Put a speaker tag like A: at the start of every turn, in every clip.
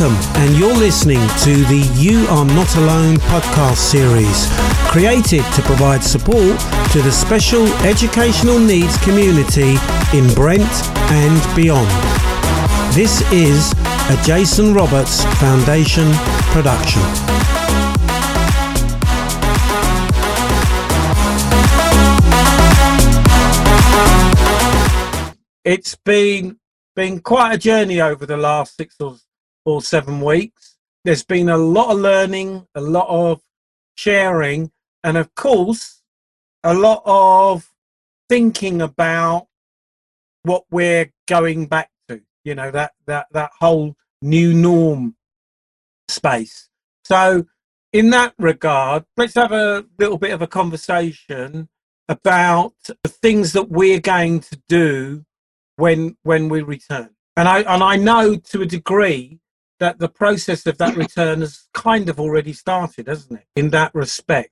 A: Welcome, and you're listening to the You Are Not Alone podcast series, created to provide support to the special educational needs community in Brent and beyond. This is a Jason Roberts Foundation production. It's been been quite a journey over the last six or, seven weeks. There's been a lot of learning, a lot of sharing, and of course, a lot of thinking about what we're going back to. You know that that that whole new norm space. So, in that regard, let's have a little bit of a conversation about the things that we're going to do when when we return. And I and I know to a degree that the process of that return has kind of already started, hasn't it? In that respect.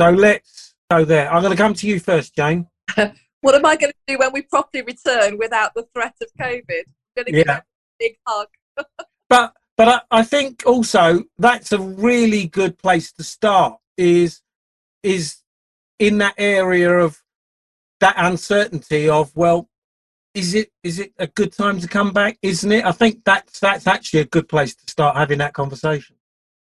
A: So let's go there. I'm going to come to you first, Jane.
B: what am I going to do when we properly return without the threat of COVID? I'm going to give yeah. a big hug.
A: but but I, I think also that's a really good place to start. Is is in that area of that uncertainty of well is it is it a good time to come back? Isn't it? I think that's that's actually a good place to start having that conversation.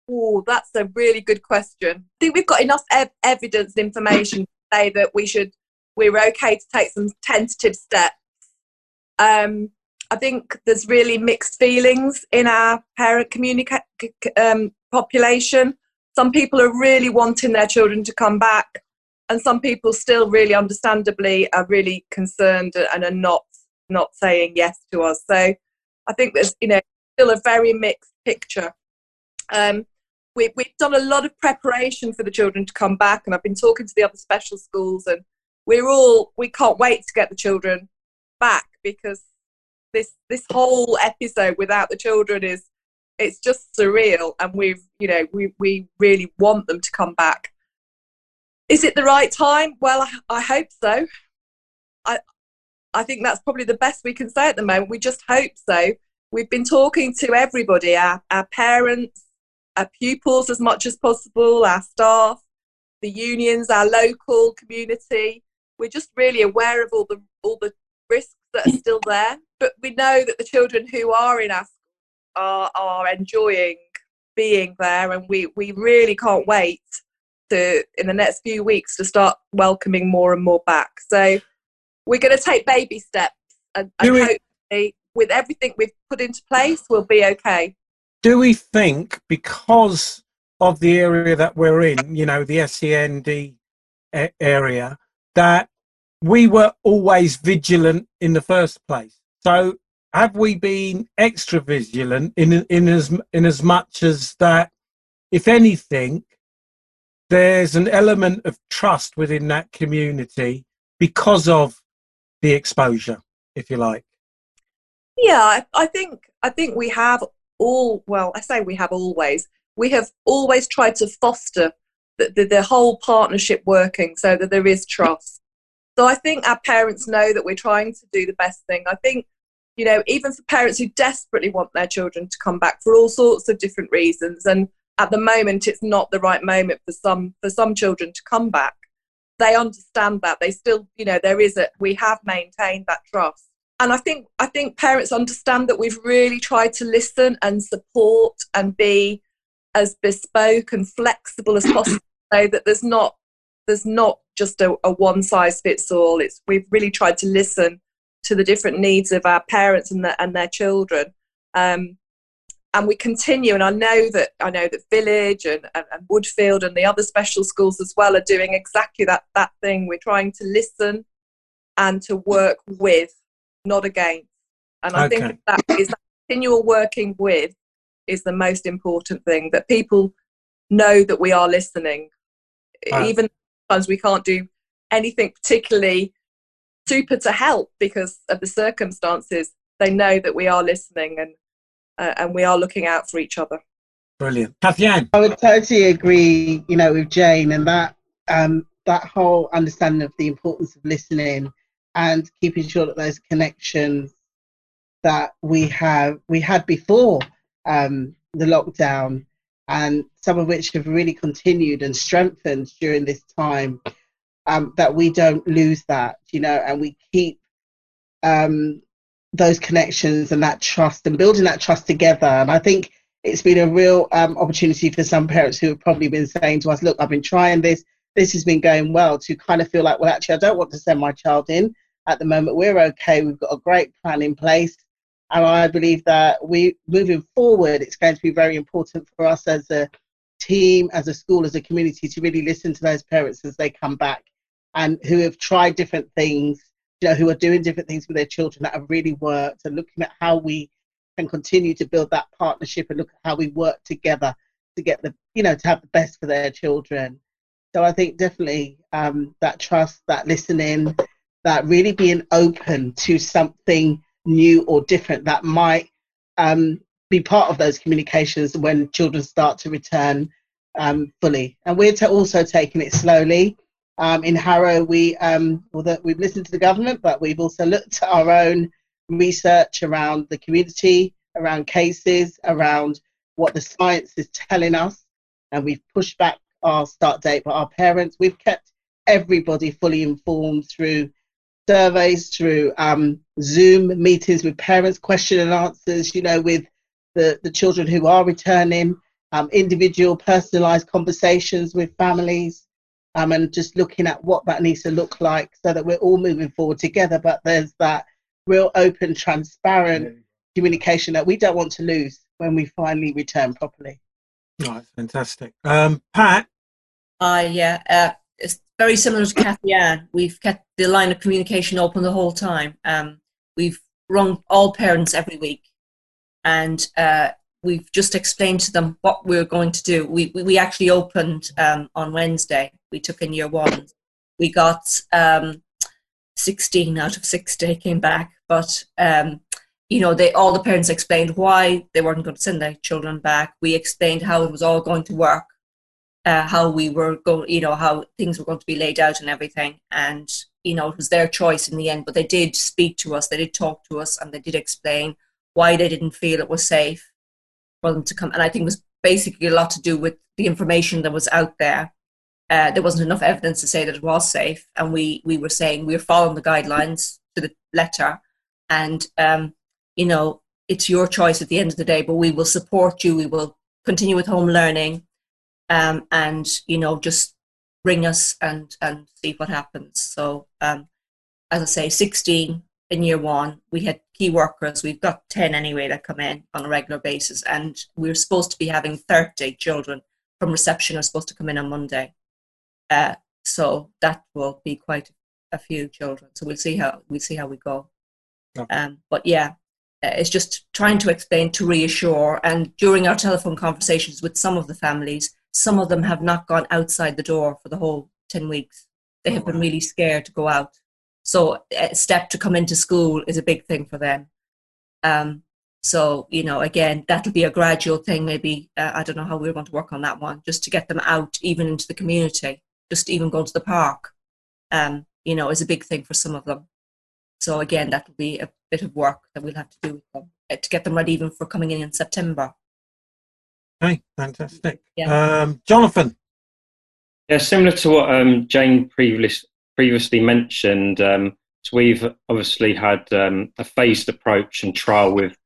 B: Oh, that's a really good question. I think we've got enough ev- evidence and information to say that we should we're okay to take some tentative steps. Um, I think there's really mixed feelings in our parent communica- um, population. Some people are really wanting their children to come back, and some people still really understandably are really concerned and are not not saying yes to us. So I think there's you know still a very mixed picture. Um, we, we've done a lot of preparation for the children to come back, and I've been talking to the other special schools, and we're all we can't wait to get the children back because this this whole episode without the children is it's just surreal, and we've you know we we really want them to come back. Is it the right time? Well, I, I hope so. I I think that's probably the best we can say at the moment. We just hope so. We've been talking to everybody, our, our parents, our pupils as much as possible, our staff, the unions, our local community. We're just really aware of all the all the risks that are still there. But we know that the children who are in our are are enjoying being there and we, we really can't wait to in the next few weeks to start welcoming more and more back. So we're going to take baby steps and, and we, hopefully with everything we've put into place we'll be okay.
A: Do we think because of the area that we're in you know the send area that we were always vigilant in the first place? So have we been extra vigilant in in as in as much as that if anything there's an element of trust within that community because of the exposure, if you like?
B: Yeah, I, think I think we have all. Well, I say we have always. We have always tried to foster the, the, the whole partnership working so that there is trust. So I think our parents know that we're trying to do the best thing. I think, you know, even for parents who desperately want their children to come back for all sorts of different reasons, and at the moment it's not the right moment for some for some children to come back they understand that. They still you know there is a we have maintained that trust. And i think i think parents understand that we've really tried to listen and support and be as bespoke and flexible as possible so that there's not there's not just a, a one size fits all. It's we've really tried to listen to the different needs of our parents and, the, and their children. Um, and we continue and i know that i know that village and, and, and, woodfield and the other special schools as well are doing exactly that that thing. We're trying to listen and to work with not against. And i okay. think that is that continual working with is the most important thing that people know that we are listening. Even sometimes we can't do anything particularly super to help because of the circumstances they know that we are listening and uh, and we are looking out for each other.
A: Brilliant, Kathy Ann.
C: I would totally agree, you know, with Jane and that um, that whole understanding of the importance of listening and keeping sure that those connections that we have we had before um, the lockdown, and some of which have really continued and strengthened during this time, um, that we don't lose that, you know, and we keep um, those connections and that trust and building that trust together. And I think it's been a real um, opportunity for some parents who have probably been saying to us, look, I've been trying this, this has been going well, to kind of feel like, well, actually, I don't want to send my child in at the moment. We're okay, we've got a great plan in place. And I believe that we, moving forward, it's going to be very important for us as a team, as a school, as a community to really listen to those parents as they come back and who have tried different things, you know, who are doing different things with their children that have really worked and looking at how we can continue to build that partnership and look at how we work together to get the, you know, to have the best for their children. So I think definitely um, that trust, that listening, that really being open to something new or different that might um, be part of those communications when children start to return um, fully. And we're also taking it slowly. Um, in Harrow, we um, although we've listened to the government, but we've also looked at our own research around the community, around cases, around what the science is telling us, and we've pushed back our start date. But our parents, we've kept everybody fully informed through surveys, through um, Zoom meetings with parents, question and answers, you know, with the, the children who are returning, um, individual personalized conversations with families, um, and just looking at what that needs to look like so that we're all moving forward together. But there's that real open, transparent communication that we don't want to lose when we finally return properly.
A: Right, fantastic. Um, Pat?
D: Uh, yeah, uh, it's very similar to Kathy Ann. We've kept the line of communication open the whole time. Um, we've rung all parents every week and uh, we've just explained to them what we're going to do. We, we, we actually opened um, on Wednesday. We took in year one. We got um, 16 out of 60 came back, but um, you know, they all the parents explained why they weren't going to send their children back. We explained how it was all going to work, uh, how we were going, you know, how things were going to be laid out and everything. And you know, it was their choice in the end. But they did speak to us, they did talk to us, and they did explain why they didn't feel it was safe for them to come. And I think it was basically a lot to do with the information that was out there. Uh, there wasn't enough evidence to say that it was safe, and we we were saying we are following the guidelines to the letter, and um, you know it's your choice at the end of the day. But we will support you. We will continue with home learning, um, and you know just ring us and and see what happens. So um, as I say, 16 in year one. We had key workers. We've got 10 anyway that come in on a regular basis. And we're supposed to be having 30 children from reception are supposed to come in on Monday. Uh, so that will be quite a few children. So we'll see how we'll see how we go. Okay. Um, but yeah, uh, it's just trying to explain to reassure. And during our telephone conversations with some of the families, some of them have not gone outside the door for the whole 10 weeks. They have oh, been really scared to go out. So a step to come into school is a big thing for them. Um, so you know, again, that'll be a gradual thing. Maybe uh, I don't know how we're going to work on that one, just to get them out, even into the community, just even going to the park. Um, you know, is a big thing for some of them. So again, that will be a bit of work that we'll have to do with them uh, to get them ready even for coming in in September.
A: Okay, fantastic. Yeah. Um, Jonathan.
E: Yeah, similar to what um, Jane previously previously mentioned, um, so we've obviously had um, a phased approach and trial with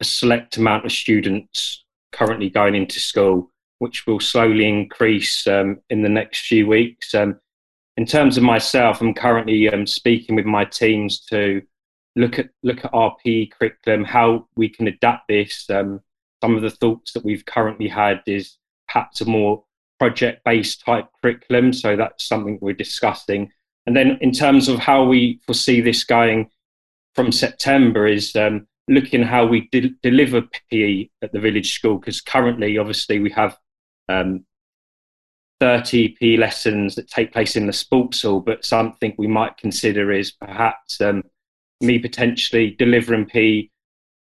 E: a select amount of students currently going into school, which will slowly increase um, in the next few weeks. Um, in terms of myself, I'm currently um, speaking with my teams to look at look at our PE curriculum, how we can adapt this. Um, some of the thoughts that we've currently had is perhaps a more project-based type curriculum, so that's something we're discussing. And then in terms of how we foresee this going from September is um, looking how we de- deliver PE at the village school because currently, obviously, we have um, 30p lessons that take place in the sports hall, but something we might consider is perhaps um, me potentially delivering P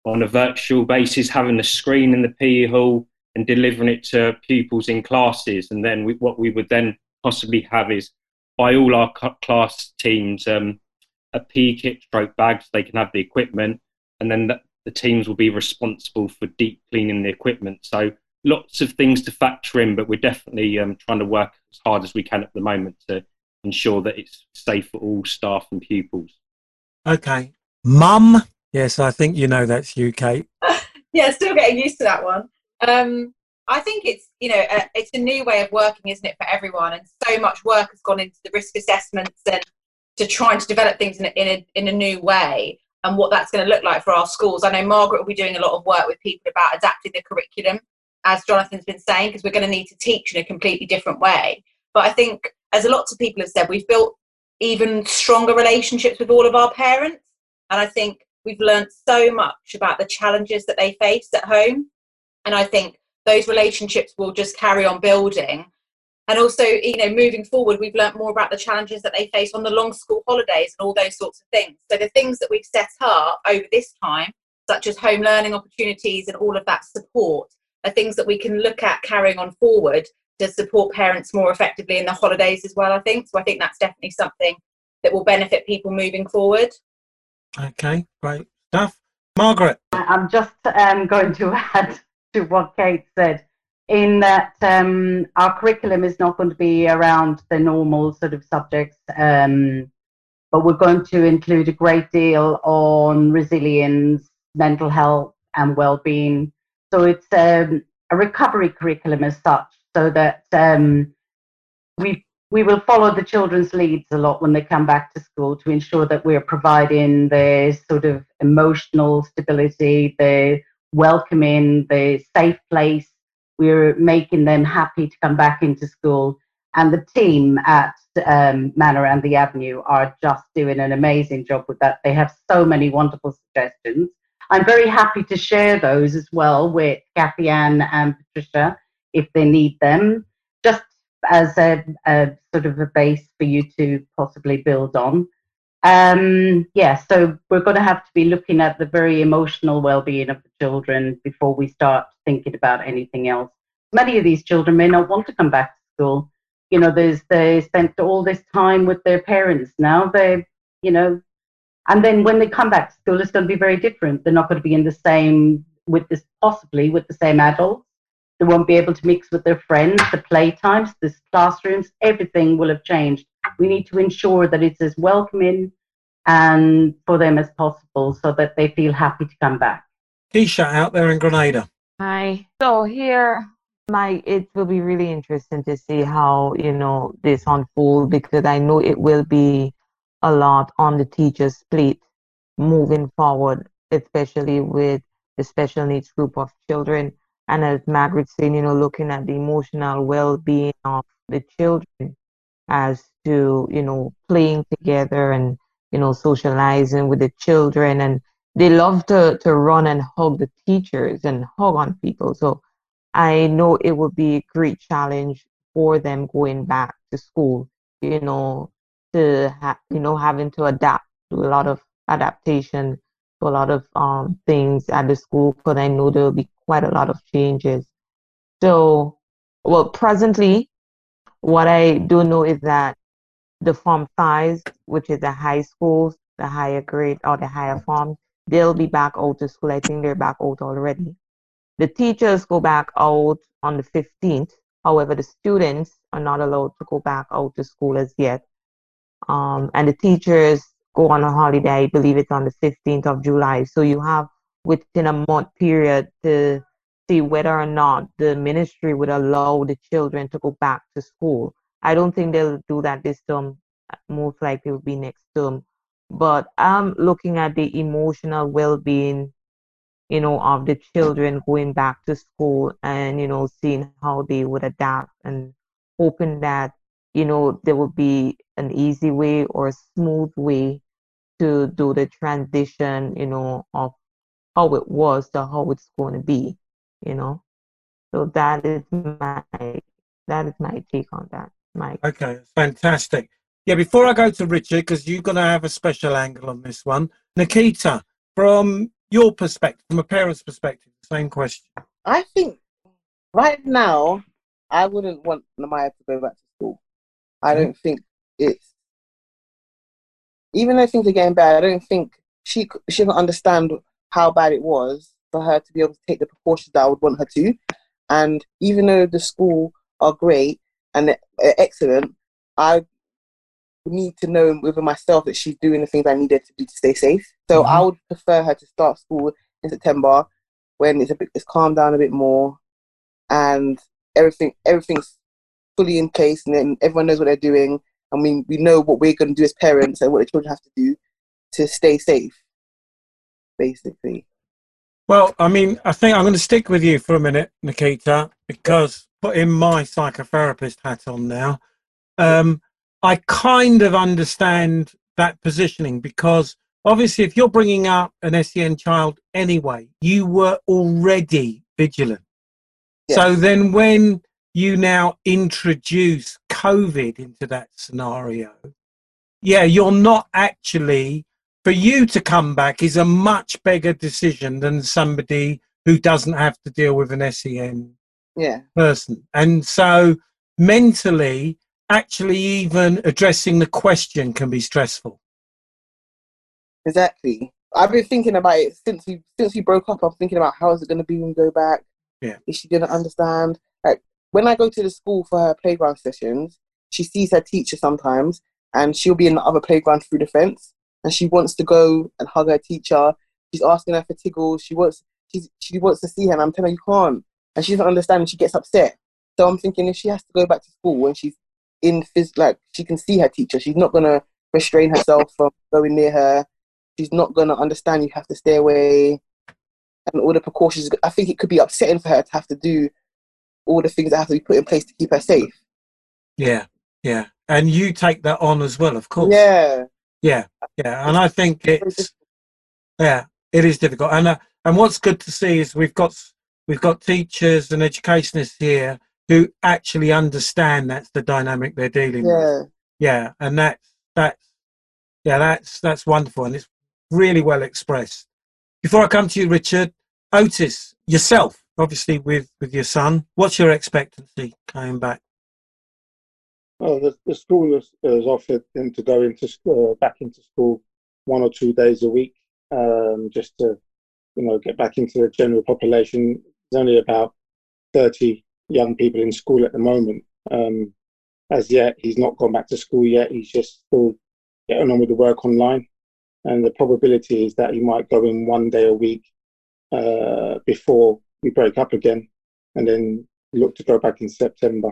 E: on a virtual basis, having a screen in the PE hall and delivering it to pupils in classes. And then we, what we would then possibly have is by all our class teams um, kit stroke bag so they can have the equipment, and then the teams will be responsible for deep cleaning the equipment. So lots of things to factor in, but we're definitely um, trying to work as hard as we can at the moment to ensure that it's safe for all staff and pupils.
A: Okay. Mum. Yes, I think you know that's you, Kate.
F: yeah, still getting used to that one. Um, I think it's you know a, it's a new way of working, isn't it, for everyone? And so much work has gone into the risk assessments and to trying to develop things in a, in a, in a new way and what that's going to look like for our schools. I know Margaret will be doing a lot of work with people about adapting the curriculum, as Jonathan's been saying, because we're going to need to teach in a completely different way. But I think, as lots of people have said, we've built even stronger relationships with all of our parents. And I think we've learned so much about the challenges that they face at home. And I think those relationships will just carry on building and also you know moving forward we've learnt more about the challenges that they face on the long school holidays and all those sorts of things so the things that we've set up over this time such as home learning opportunities and all of that support are things that we can look at carrying on forward to support parents more effectively in the holidays as well i think. So i think that's definitely something that will benefit people moving forward.
A: Okay great stuff. Margaret.
G: I'm just um, going to add to what kate said in that um, our curriculum is not going to be around the normal sort of subjects, um, but we're going to include a great deal on resilience, mental health, and well-being. So it's um, a recovery curriculum as such, so that um, we we will follow the children's leads a lot when they come back to school to ensure that we're providing the sort of emotional stability, the welcoming, the safe place we're making them happy to come back into school. And the team at um, Manor and the Avenue are just doing an amazing job with that. They have so many wonderful suggestions. I'm very happy to share those as well with Kathy Ann and Patricia if they need them, just as a, a sort of a base for you to possibly build on. Um, yeah, so we're going to have to be looking at the very emotional well-being of the children before we start thinking about anything else. Many of these children may not want to come back to school. You know, there's they spent all this time with their parents. Now they, you know, and then when they come back to school, it's going to be very different. They're not going to be in the same with this possibly with the same adults. They won't be able to mix with their friends. The playtimes, the classrooms, everything will have changed we need to ensure that it's as welcoming and for them as possible so that they feel happy to come back.
A: Keisha out there in Grenada.
H: Hi. So here my it will be really interesting to see how, you know, this unfold because I know it will be a lot on the teacher's plate moving forward, especially with the special needs group of children. And as Margaret said, you know, looking at the emotional well being of the children as to you know playing together and you know socializing with the children and they love to to run and hug the teachers and hug on people so i know it would be a great challenge for them going back to school you know to ha- you know having to adapt to a lot of adaptation to a lot of um, things at the school because i know there will be quite a lot of changes so well presently what i do know is that the form size, which is the high schools, the higher grade or the higher forms, they'll be back out to school. I think they're back out already. The teachers go back out on the 15th. However, the students are not allowed to go back out to school as yet. Um, and the teachers go on a holiday, I believe it's on the 15th of July. So you have within a month period to see whether or not the ministry would allow the children to go back to school. I don't think they'll do that this term. Most likely will be next term. But I'm looking at the emotional well-being, you know, of the children going back to school and you know seeing how they would adapt and hoping that you know there will be an easy way or a smooth way to do the transition, you know, of how it was to how it's going to be, you know. So that is my that is my take on that. Mike.
A: Okay, fantastic. Yeah, before I go to Richard, because you're going to have a special angle on this one, Nikita, from your perspective, from a parent's perspective, same question.
I: I think right now, I wouldn't want Namaya to go back to school. I don't think it's, even though things are getting bad, I don't think she she can understand how bad it was for her to be able to take the precautions that I would want her to. And even though the school are great and excellent, I need to know within myself that she's doing the things I needed to do to stay safe. So
A: Mhm.
I: I would prefer her to start school in September when it's a bit it's calmed down a bit more and everything everything's fully in place and then everyone knows what they're doing and we, we know what we're going to do as parents and what the children have to do to stay safe basically
A: Well, I mean, I think I'm going to stick with you for a minute, Nikita, because putting my psychotherapist hat on now, um, I kind of understand that positioning because obviously, if you're bringing up an SEN child anyway, you were already vigilant. So then, when you now introduce COVID into that scenario, yeah, you're not actually for you to come back is a much bigger decision than somebody who doesn't have to deal with an SEN
I: yeah
A: person. And so mentally, actually, even addressing the question can be stressful.
I: Exactly. I've been thinking about it since we since we broke up. I'm thinking about how is it going to be when we go back.
A: Yeah.
I: Is she going to understand? When I go to the school for her playground sessions, she sees her teacher sometimes, and she'll be in the other playground through the fence, and she wants to go and hug her teacher. She's asking her for tiggles. She wants she's, she wants to see her, and I'm telling her you can't, and she doesn't understand. And she gets upset. So I'm thinking if she has to go back to school when she's in phys, like she can see her teacher, she's not gonna restrain herself from going near her she's not to understand you have to stay away and all the precautions i think it could be upsetting for her to have to do all the things that have to be put in place to keep her safe
A: Yeah, yeah. And you take that on as well, of course.
I: yeah
A: Yeah, yeah, and I think it's yeah, it is difficult. And uh, and what's good to see is we've got we've got teachers and educationists here who actually understand that's the dynamic they're dealing with.
I: yeah
A: Yeah, and that's that's yeah, that's that's wonderful, and it's really well expressed. Before I come to you, Richard, Otis, yourself, obviously with with your son, what's your expectancy coming back?
J: Well, the, the school has, has offered him to go into school, back into school one or two days a week, um, just to, you know, get back into the general population. There's only about 30 young people in school at the moment. Um, as yet, he's not gone back to school yet. He's just still getting on with the work online. And the probability is that he might go in one day a week uh, before we break up again and then look to go back in September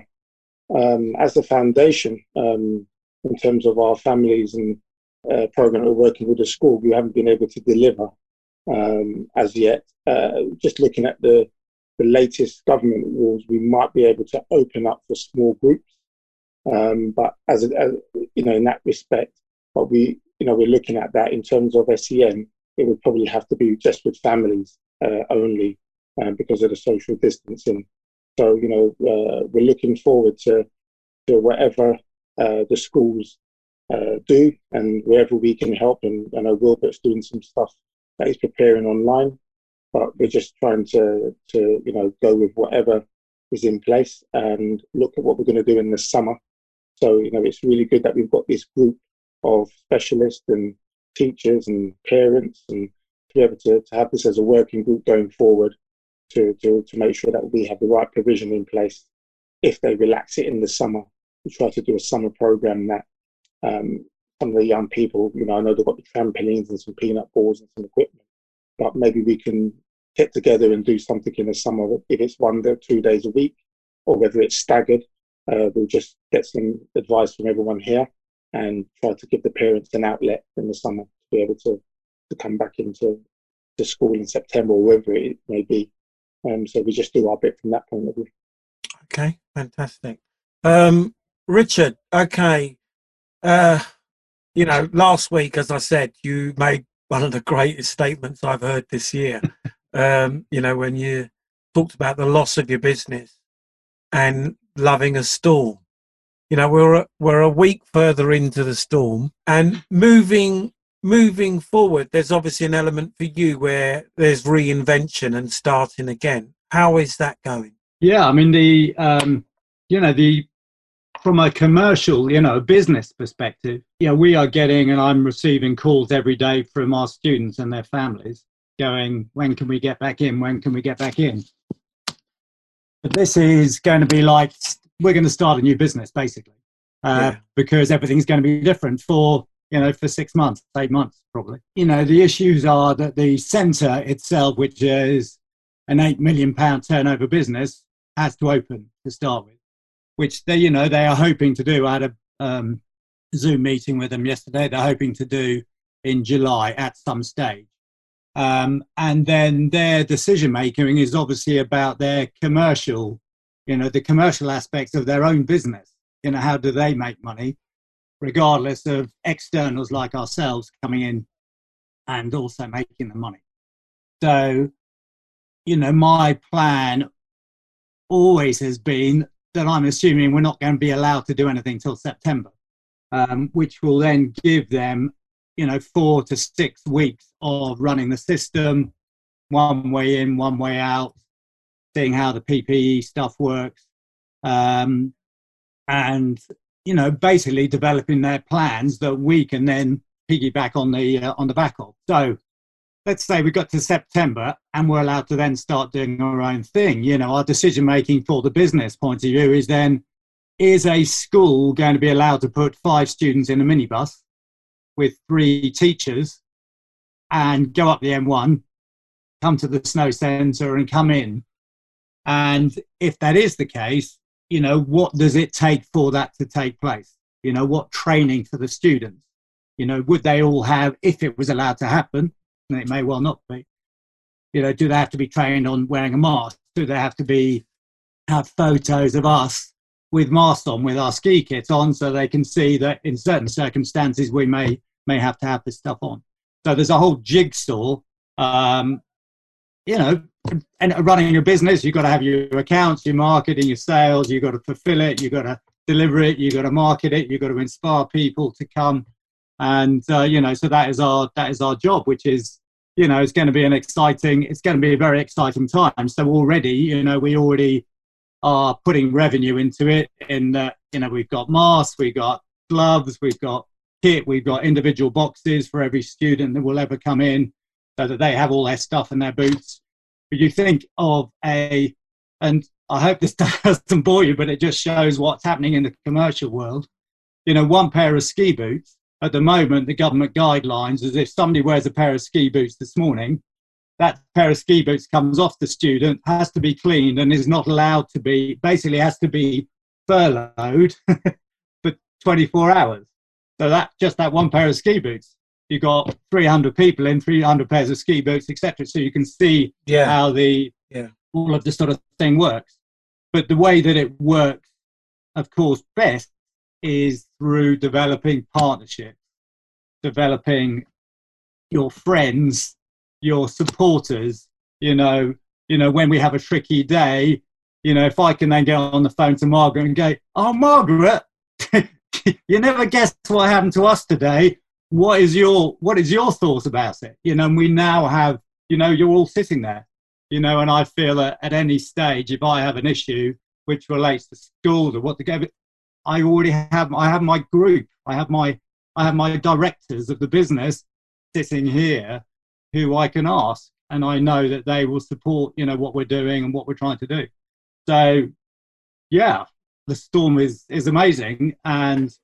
J: um, as a foundation um, in terms of our families and uh, program we're working with the school, we haven't been able to deliver um, as yet. Uh, just looking at the the latest government rules, we might be able to open up for small groups. Um, but as, a, as you know, in that respect, but we you know we're looking at that in terms of SEN, it would probably have to be just with families uh, only um, because of the social distancing. So you know, uh, we're looking forward to to whatever uh, the schools uh, do and wherever we can help. And I know Wilbert's doing some stuff that he's preparing online, but we're just trying to to you know go with whatever is in place and look at what we're going to do in the summer. So you know, it's really good that we've got this group of specialists and teachers and parents and to be able to, to have this as a working group going forward to, to, to make sure that we have the right provision in place if they relax it in the summer. We try to do a summer program that um, some of the young people, you know, I know they've got the trampolines and some peanut balls and some equipment, but maybe we can get together and do something in the summer, if it's one or two days a week, or whether it's staggered. Uh, we'll just get some advice from everyone here and try to give the parents an outlet in the summer to be able to, to come back into to school in September or wherever it may be. Um, so we just do our bit from that point of view.
A: Okay, fantastic. Um, Richard, okay. Uh, you know, last week, as I said, you made one of the greatest statements I've heard this year. um, you know, when you talked about the loss of your business and loving a storm. You know, we're a, we're a week further into the storm and moving moving forward. There's obviously an element for you where there's reinvention and starting again. How is that going?
K: Yeah, I mean the um, you know the from a commercial you know business perspective, yeah, we are getting and I'm receiving calls every day from our students and their families going, when can we get back in? When can we get back in? But this is going to be like we're going to start a new business basically, uh,
A: Yeah.
K: because everything's going to be different for you know for six months, eight months probably. You know the issues are that the centre itself, which is an eight million pound turnover business, has to open to start with, which they you know they are hoping to do. I had a um, Zoom meeting with them yesterday. They're hoping to do in July at some stage. Um, and then their decision making is obviously about their commercial, you know, the commercial aspects of their own business. You know, how do they make money, regardless of externals like ourselves coming in and also making the money. So, you know, my plan always has been that I'm assuming we're not going to be allowed to do anything till September, um, which will then give them, you know, four to six weeks of running the system, one way in, one way out, seeing how the PPE stuff works, um, and you know, basically developing their plans that we can then piggyback on the uh, on the back of. So let's say we got to September and we're allowed to then start doing our own thing. You know, our decision making for the business point of view is then is a school going to be allowed to put five students in a minibus with three teachers and go up the M1, come to the snow centre and come in? And if that is the case, you know, what does it take for that to take place? You know, what training for the students? You know, would they all have, if it was allowed to happen, and it may well not be, you know, do they have to be trained on wearing a mask? Do they have to be, have photos of us with masks on, with our ski kits on, so they can see that in certain circumstances we may, may have to have this stuff on? So there's a whole jigsaw um, you know, and running a business, you've got to have your accounts, your marketing, your sales, you've got to fulfill it, you've got to deliver it, you've got to market it, you've got to inspire people to come. And, uh, you know, so that is our, that is our job, which is, you know, it's going to be an exciting, it's going to be a very exciting time. So already, you know, we already are putting revenue into it in that, you know, we've got masks, we've got gloves, we've got kit, we've got individual boxes for every student that will ever come in so that they have all their stuff in their boots. But you think of a, and I hope this doesn't bore you, but it just shows what's happening in the commercial world. You know, one pair of ski boots at the moment, the government guidelines is if somebody wears a pair of ski boots this morning, that pair of ski boots comes off the student, has to be cleaned, and is not allowed to be, basically, has to be furloughed for 24 hours. So that just that one pair of ski boots you got 300 people in 300 pairs of ski boots etc so you can see
A: Yeah.
K: how the
A: Yeah.
K: all of this sort of thing works but the way that it works of course best is through developing partnerships developing your friends your supporters you know you know when we have a tricky day you know if i can then get on the phone to margaret and go oh margaret you never guessed what happened to us today what is your what is your thought about it? You know and we now have you know you're all sitting there you know and i feel that at any stage if i have an issue which relates to schools or what to go i already have i have my group i have my i have my directors of the business sitting here who i can ask and i know that they will support you know what we're doing and what we're trying to do. So yeah the storm is is amazing and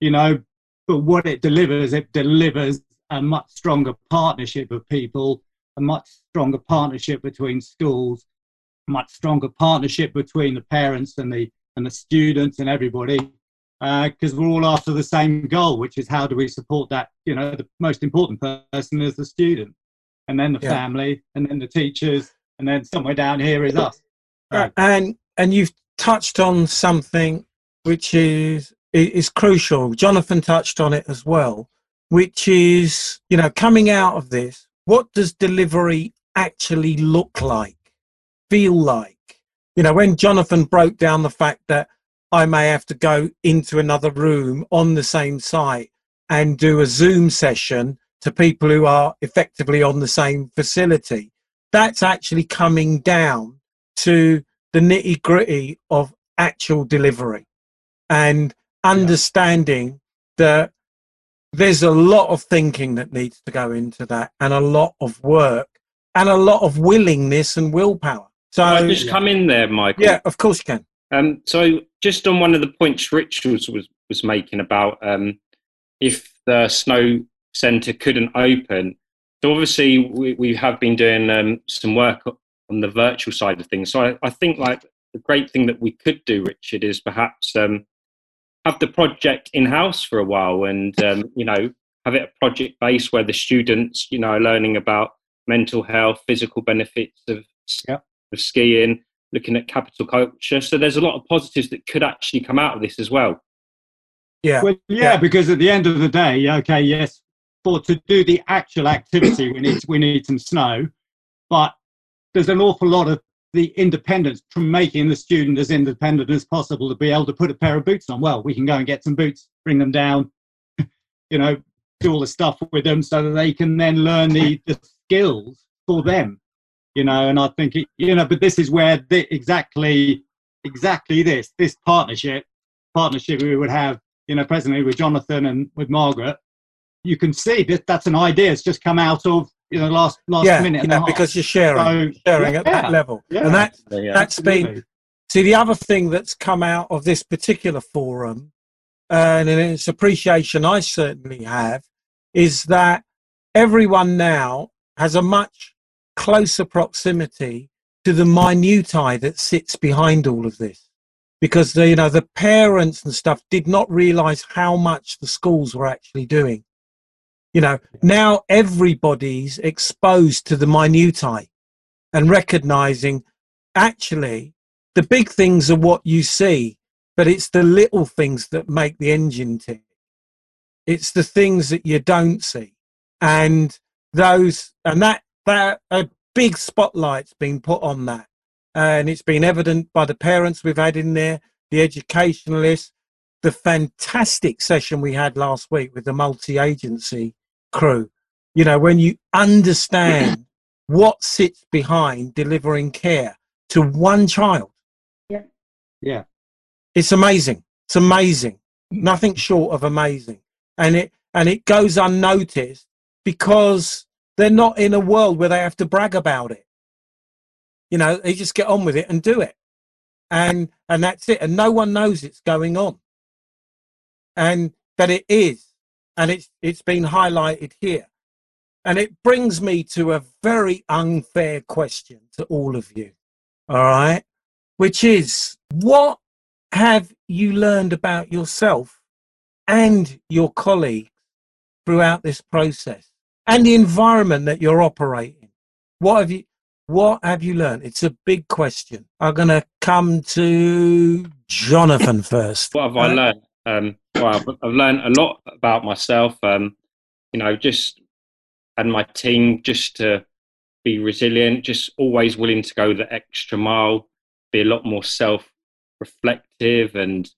K: you know but what it delivers it delivers a much stronger partnership of people a much stronger partnership between schools much stronger partnership between the parents and the and the students and everybody because we're all after the same goal which is how do we support that you know the most important person is the student and then the
A: Yeah.
K: family and then the teachers and then somewhere down here is us
A: Uh, and and you've touched on something which is is crucial. Jonathan touched on it as well, which is you know coming out of this, what does delivery actually look like, feel like? You know, when Jonathan broke down the fact that I may have to go into another room on the same site and do a Zoom session to people who are effectively on the same facility. That's actually coming down to the nitty gritty of actual delivery and understanding that there's a lot of thinking that needs to go into that and a lot of work and a lot of willingness and willpower. So
E: Can I just come in there, Michael.
A: yeah, of course you can.
E: Um, so just on one of the points Richards was was making about um, if the snow centre couldn't open. So obviously we, we have been doing um, some work on the virtual side of things. So I, I think like the great thing that we could do, Richard, is perhaps um, have the project in house for a while, and um, you know have it a project base where the students, you know, are learning about mental health, physical benefits of
K: Yep.
E: of skiing, looking at capital culture. So there's a lot of positives that could actually come out of this as well.
A: Yeah.
K: Well, yeah, because at the end of the day, okay, yes, for to do the actual activity, we need we need some snow, but there's an awful lot of the independence from making the student as independent as possible to be able to put a pair of boots on. Well, we can go and get some boots, bring them down, you know, do all the stuff with them so that they can then learn the, the skills for them, you know. And I think it, you know, but this is where the, exactly exactly this this partnership partnership we would have you know, presently with Jonathan and with Margaret, you can see that that's an idea. It's just come out of you know last last
A: yeah,
K: minute. and
A: yeah,
K: a half.
A: because you're sharing,
K: So,
A: sharing at that level,
K: yeah,
A: and that
E: Yeah.
A: that's been. See, the other thing that's come out of this particular forum, and it's appreciation I certainly have, is that everyone now has a much closer proximity to the minutiae that sits behind all of this. Because the, you know the parents and stuff did not realise how much the schools were actually doing. You know now everybody's exposed to the minutiae and recognising actually the big things are what you see, but it's the little things that make the engine tick. It's the things that you don't see, and those and that that a big spotlight's been put on that, and it's been evident by the parents we've had in there, the educationalists, the fantastic session we had last week with the multi-agency crew. You know, when you understand what sits behind delivering care to one child.
K: Yeah, Yeah.
A: it's amazing. It's amazing. Nothing short of amazing. And it and it goes unnoticed because they're not in a world where they have to brag about it. You know they just get on with it and do it. And and that's it. And no one knows it's going on. And that it is and it's it's been highlighted here. And it brings me to a very unfair question to all of you all right? Which is what have you learned about yourself and your colleagues throughout this process and the environment that you're operating? What have you what have you learned? It's a big question. I'm going to come to jonathan first.
E: What have I
A: Uh,
E: learned? Um, well, I've, I've learned a lot about myself. Um, you know, just and my team, just to be resilient, just always willing to go the extra mile, be a lot more self-reflective, and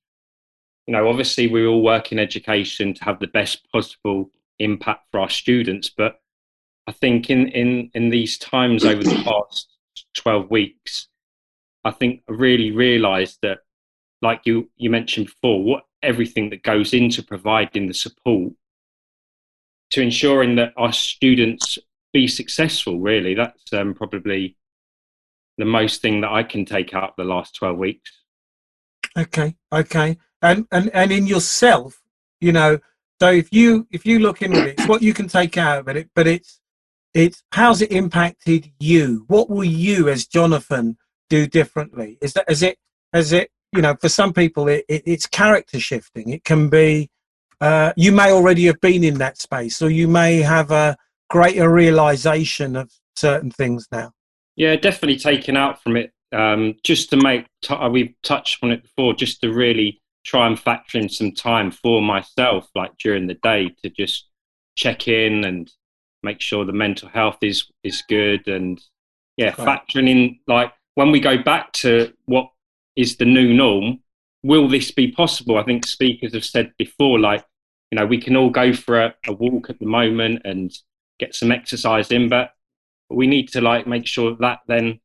E: you know, obviously, we all work in education to have the best possible impact for our students. But I think in in in these times over the past twelve weeks, I think I really realised that like you you mentioned before, what everything that goes into providing the support to ensuring that our students be successful. Really, that's um, probably the most thing that I can take out the last twelve weeks.
A: okay okay and and and in yourself you know so if you if you look into it it's what you can take out of it but it's it's how's it impacted you what will you as jonathan do differently is that is it is it you know for some people it, it, it's character shifting it can be uh, you may already have been in that space or you may have a greater realization of certain things now
E: Yeah, definitely taken out from it. Um, just to make, t- uh, we've touched on it before, just to really try and factor in some time for myself, like during the day, to just check in and make sure the mental health is is good, and yeah,
A: Right.
E: factoring in like when we go back to what is the new norm, will this be possible? I think speakers have said before, like you know, we can all go for a, a walk at the moment and get some exercise in, but we need to like make sure that then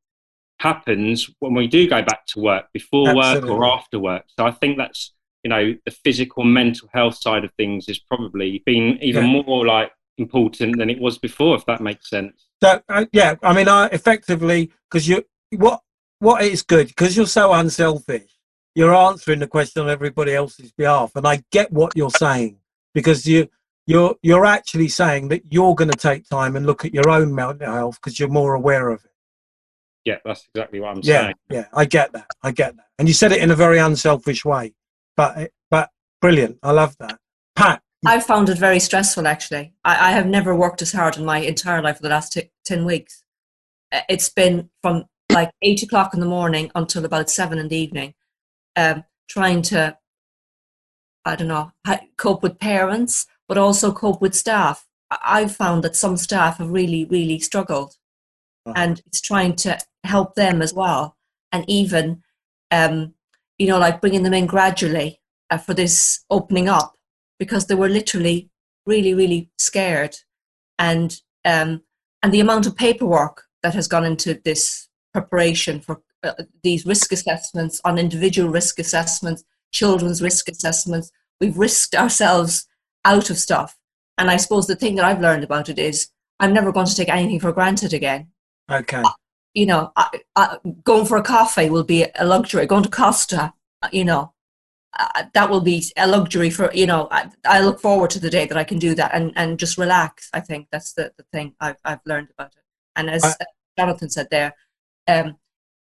E: happens when we do go back to work before work or after work so i think that's you know the physical and mental health side of things is probably been even
A: Yeah.
E: more like important than it was before, if that makes sense.
A: So uh, yeah, I mean, I effectively because you what what is good because you're so unselfish. You're answering the question on everybody else's behalf, and I get what you're saying because you you're you're actually saying that you're going to take time and look at your own mental health because you're more aware of it.
E: Yeah, that's exactly what I'm
A: Yeah,
E: saying.
A: yeah, I get that. I get that, and you said it in a very unselfish way, but but brilliant. I love that, Pat.
D: I found it very stressful, actually. I, I have never worked as hard in my entire life for the last t- 10 weeks. Uh, It's been from like 8 o'clock in the morning until about 7 in the evening, um, trying to, I don't know, cope with parents, but also cope with staff. I- I've found that some staff have really, really struggled. And it's trying to help them as well. And even, um, you know, like bringing them in gradually uh, for this opening up because they were literally really, really scared, and um, and the amount of paperwork that has gone into this preparation for uh, these risk assessments on individual risk assessments, children's risk assessments, we've risked ourselves out of stuff. And I suppose the thing that I've learned about it is I'm never going to take anything for granted again
A: Okay.
D: you know, I, I, going for a coffee will be a luxury. Going to Costa, you know, uh, that will be a luxury for you know. I, I look forward to the day that I can do that and, and just relax. I think that's the, the thing I've I've learned about it. And as Jonathan said there, um,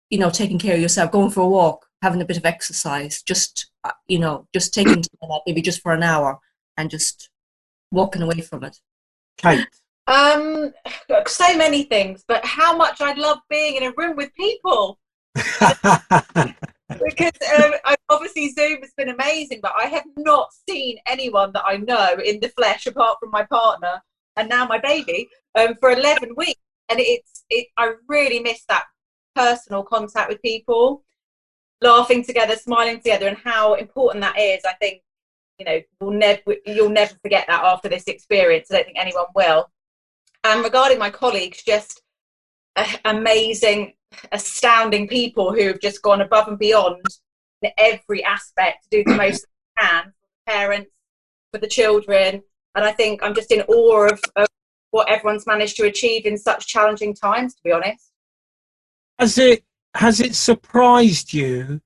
D: you know, taking care of yourself, going for a walk, having a bit of exercise, just uh, you know, just taking time out, maybe just for an hour, and just walking away from it.
A: Kate.
F: Um, so many things, but how much I love being in a room with people. because um, obviously Zoom has been amazing, but I have not seen anyone that I know in the flesh apart from my partner and now my baby um, for 11 weeks. And it's it. I really miss that personal contact with people, laughing together, smiling together, and how important that is. I think you know we'll never you'll never forget that after this experience. I don't think anyone will. And regarding my colleagues, just uh, amazing, astounding people who have just gone above and beyond in every aspect to do the most they can for the parents, for the children. And I think I'm just in awe of, of what everyone's managed to achieve in such challenging times, to be honest.
A: Has it has it surprised you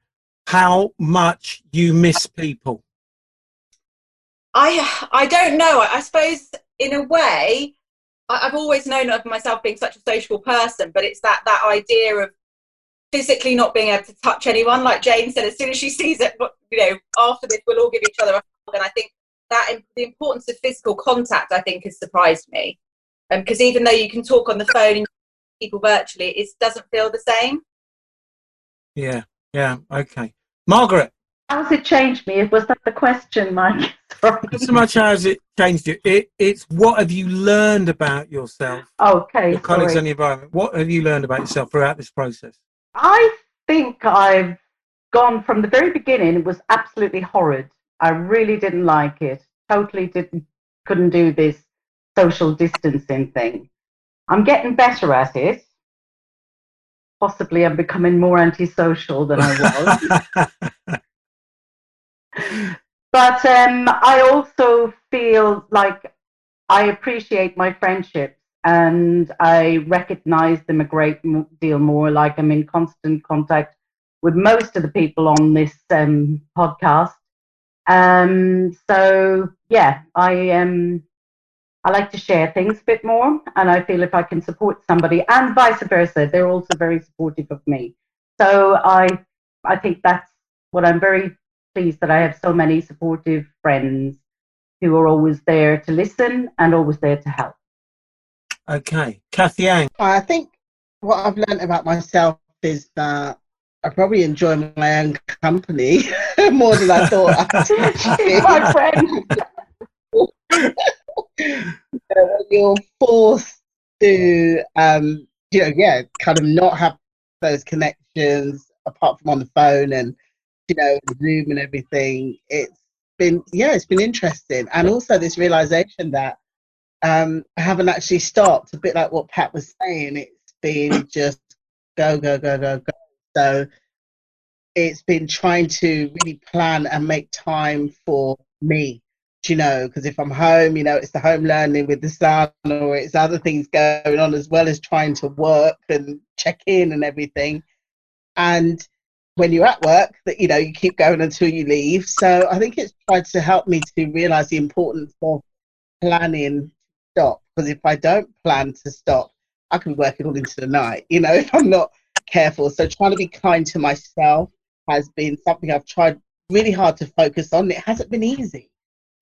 A: how much you miss people?
F: I I don't know. I, suppose in a way, I, I've always known of myself being such a sociable person, but it's that that idea of physically not being able to touch anyone. Like Jane said, as soon as she sees it, you know, after this, we'll all give each other a hug. And I think that the importance of physical contact, I think, has surprised me. Um, because even though you can talk on the phone and people virtually, it doesn't feel the same.
A: Yeah, yeah, okay. Margaret,
G: How's it changed me? Was that the question, Mike? Sorry.
A: not so much how has it changed you, it, it's what have you learned about yourself,
G: Okay,
A: your colleagues,
G: sorry.
A: and the environment? What have you learned about yourself throughout this process?
G: I think I've gone from the very beginning. It was absolutely horrid. I really didn't like it. Totally didn't, couldn't do this social distancing thing. I'm getting better at it. Possibly I'm becoming more antisocial than I was. but um, I also feel like I appreciate my friendships and I recognize them a great deal more. Like I'm in constant contact with most of the people on this um, podcast. Um, so yeah, I um, I like to share things a bit more, and I feel if I can support somebody, and vice versa, they're also very supportive of me. So I I think that's what I'm very pleased that I have so many supportive friends who are always there to listen and always there to help.
A: okay, Kathy Ann.
C: I think what I've learned about myself is that I probably enjoy my own company more than I thought. I
G: She's my friend.
C: Uh, you're forced to, um, you know, yeah, kind of not have those connections apart from on the phone and, you know, Zoom and everything. It's been, yeah, it's been interesting. And also this realization that um, I haven't actually stopped, a bit like what Pat was saying. It's been just go, go, go, go, go. So it's been trying to really plan and make time for me you know, because if I'm home, you know, it's the home learning with the son, or it's other things going on as well as trying to work and check in and everything. And when you're at work, that you know, you keep going until you leave. So I think it's tried to help me to realize the importance of planning stop. Because if I don't plan to stop, I can be working all into the night, you know, if I'm not careful. So trying to be kind to myself has been something I've tried really hard to focus on. It hasn't been easy,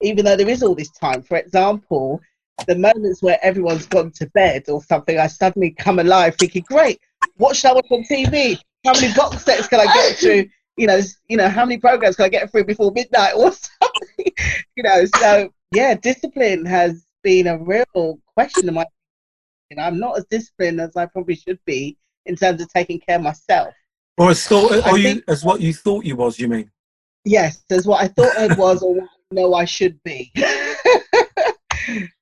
C: even though there is all this time. For example, the moments where everyone's gone to bed or something, I suddenly come alive thinking, great, what should I watch on TV? How many box sets can I get through? You know, you know, how many programs can I get through before midnight or something? you know, so yeah, discipline has been a real question in my you know, I'm not as disciplined as I probably should be in terms of taking care of myself.
A: Or as thought, or you,
C: think-
A: as what you thought you was, you mean?
C: Yes, as what I thought I was or know I should be.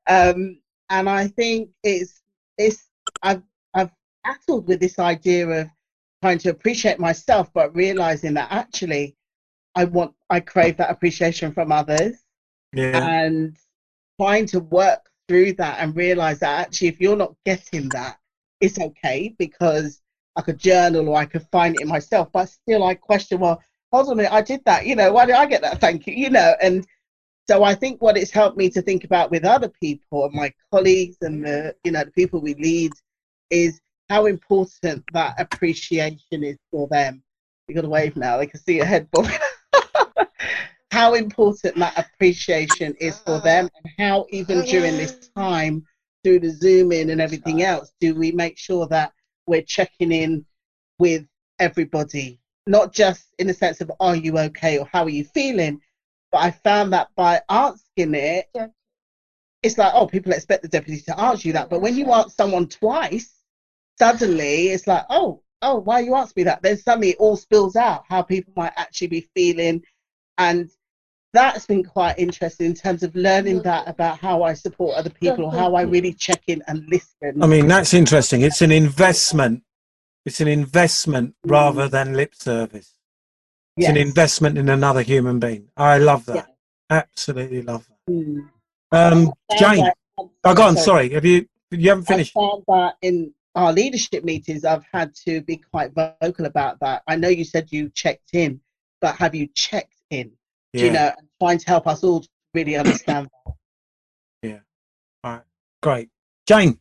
C: um, and I think it's it's I've I've battled with this idea of trying to appreciate myself, but realizing that actually I want I crave that appreciation from others
A: Yeah.
C: and trying to work through that and realize that actually if you're not getting that it's okay because i could journal or i could find it in myself but still i question well hold on a minute i did that you know why did i get that thank you you know and so i think what it's helped me to think about with other people my colleagues and the you know the people we lead is how important that appreciation is for them. You got to wave now they can see your head bobbing. How important that appreciation is for them and how even during this time through the zoom in and everything else do we make sure that we're checking in with everybody? Not just in the sense of are you okay? or how are you feeling but i found that by asking it it's like oh people expect the deputy to answer you that but when you ask someone twice suddenly it's like oh oh why you ask me that then suddenly it all spills out how people might actually be feeling and that's been quite interesting in terms of learning that mm-hmm. about how I support other people, or how I really check in and listen.
A: I mean, that's interesting. It's an investment. It's an investment rather than lip service. It's an investment in another human being. I love that. Absolutely love that.
C: Mm.
A: Um,
C: I found
A: Jane,
C: that-
A: oh, go on. Sorry, have you? You haven't finished.
C: I found that in our leadership meetings, I've had to be quite vocal about that. I know you said you checked in, but have you checked in? Do you know, and trying to help us all to really understand that.
A: Yeah. All right. Great. Jane.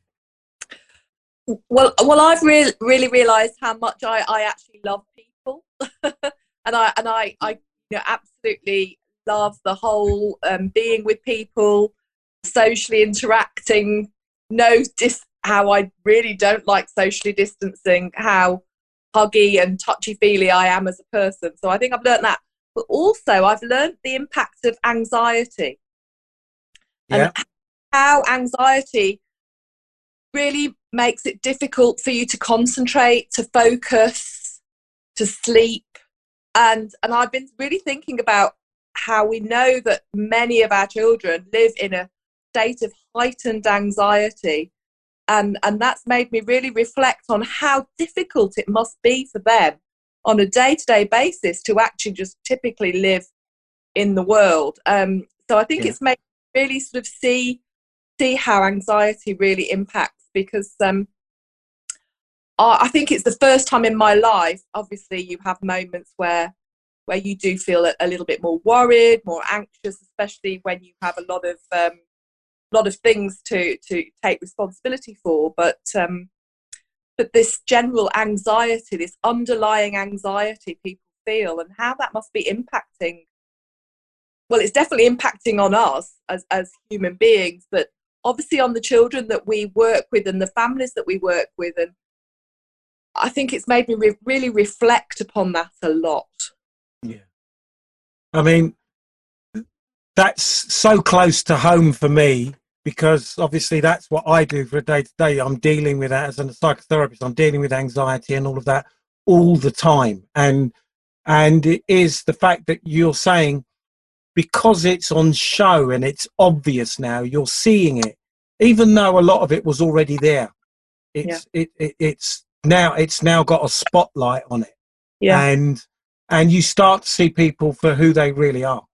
B: Well, well, I've re- really realised how much I, I actually love people, and I and I, I you know, absolutely love the whole um, being with people, socially interacting. Know dis- how I really don't like socially distancing, how huggy and touchy feely I am as a person. So I think I've learned that, but also I've learned the impact of anxiety
A: Yeah.
B: and how anxiety really makes it difficult for you to concentrate, to focus, to sleep. And and I've been really thinking about how we know that many of our children live in a state of heightened anxiety. And and that's made me really reflect on how difficult it must be for them on a day-to-day basis to actually just typically live in the world. Um, so I think
A: Yeah.
B: it's made me really sort of see see how anxiety really impacts because um, I think it's the first time in my life. Obviously, you have moments where where you do feel a, a little bit more worried, more anxious, especially when you have a lot of um, lot of things to to take responsibility for. But um, but this general anxiety, this underlying anxiety people feel, and how that must be impacting. Well, it's definitely impacting on us as as human beings, but obviously on the children that we work with and the families that we work with and i think it's made me re- really reflect upon that a lot Yeah.
A: I mean, that's so close to home for me because obviously that's what I do for a day to day. I'm dealing with that as a psychotherapist. I'm dealing with anxiety and all of that all the time. And and it is the fact that you're saying because it's on show and it's obvious now, you're seeing it, even though a lot of it was already there. It's it, it it's now it's now got a spotlight on it
B: yeah
A: and and you start to see people for who they really are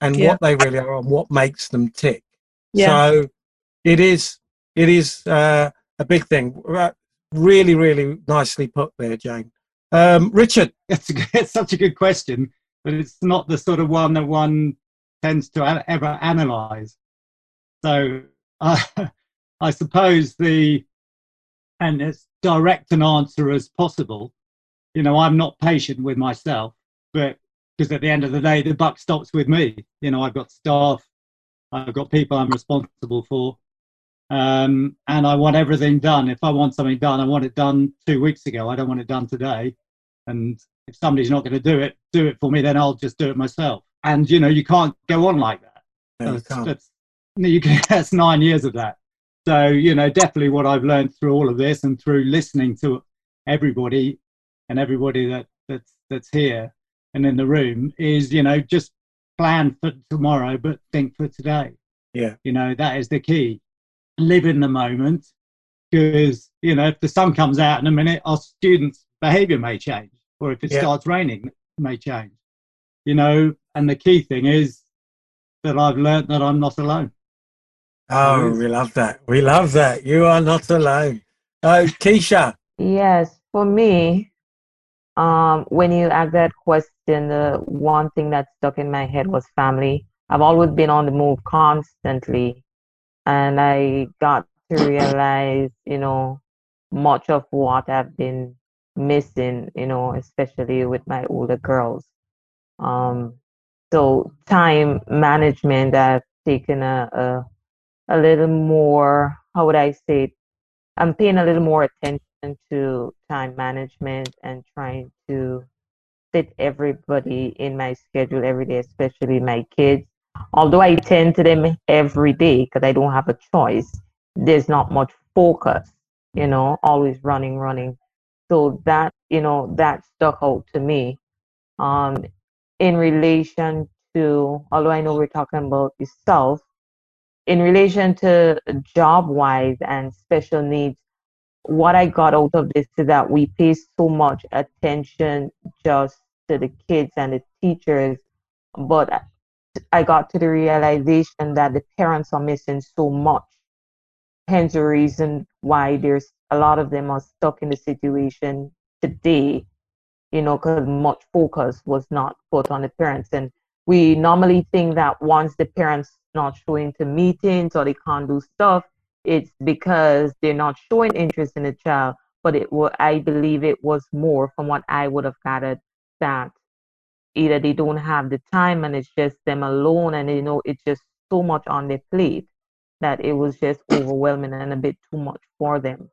A: and
B: Yeah.
A: what they really are and what makes them tick.
B: Yeah.
A: So it is it is uh, a big thing. Really, really nicely put there, Jane. Um, Richard,
K: It's, a, it's such a good question, but it's not the sort of one that one tends to ever analyze. So uh, I suppose the, and as direct an answer as possible, you know, I'm not patient with myself, but because at the end of the day, the buck stops with me. You know, I've got staff, I've got people I'm responsible for, um, and I want everything done. If I want something done, I want it done two weeks ago. I don't want it done today. And if somebody's not going to do it, do it for me, then I'll just do it myself. And you know, you can't go on like that.
A: No, you can't.
K: that's, you can, that's nine years of that. So you know, definitely what I've learned through all of this and through listening to everybody and everybody that that's that's here and in the room is you know just plan for tomorrow, but think for today.
A: Yeah.
K: You know that is the key. Live in the moment because you know if the sun comes out in a minute, our students' behaviour may change, or if it
A: Yeah.
K: starts raining, it may change. You know, and the key thing is that I've learnt that I'm not alone.
A: Oh, we love that. We love that. You are not alone. Oh, Keisha.
H: Yes, for me, um, when you asked that question, the one thing that stuck in my head was family. I've always been on the move constantly, and I got to realize, you know, much of what I've been missing, you know, especially with my older girls. Um, so time management, I've taken a, a a little more, how would I say it? I'm paying a little more attention to time management and trying to fit everybody in my schedule every day, especially my kids. Although I tend to them every day because I don't have a choice, there's not much focus, you know, always running, running. So that, you know, that stuck out to me. Um, in relation to, although I know we're talking about yourself, in relation to job wise and special needs, what I got out of this is that we pay so much attention just to the kids and the teachers, but I got to the realization that the parents are missing so much. Hence the reason why there's a lot of them are stuck in the situation today, you know, because much focus was not put on the parents. And we normally think that once the parents not showing to meetings or they can't do stuff, it's because they're not showing interest in the child. But it wa I believe it was more from what I would have gathered that either they don't have the time and it's just them alone and you know it's just so much on their plate that it was just overwhelming and a bit too much for them.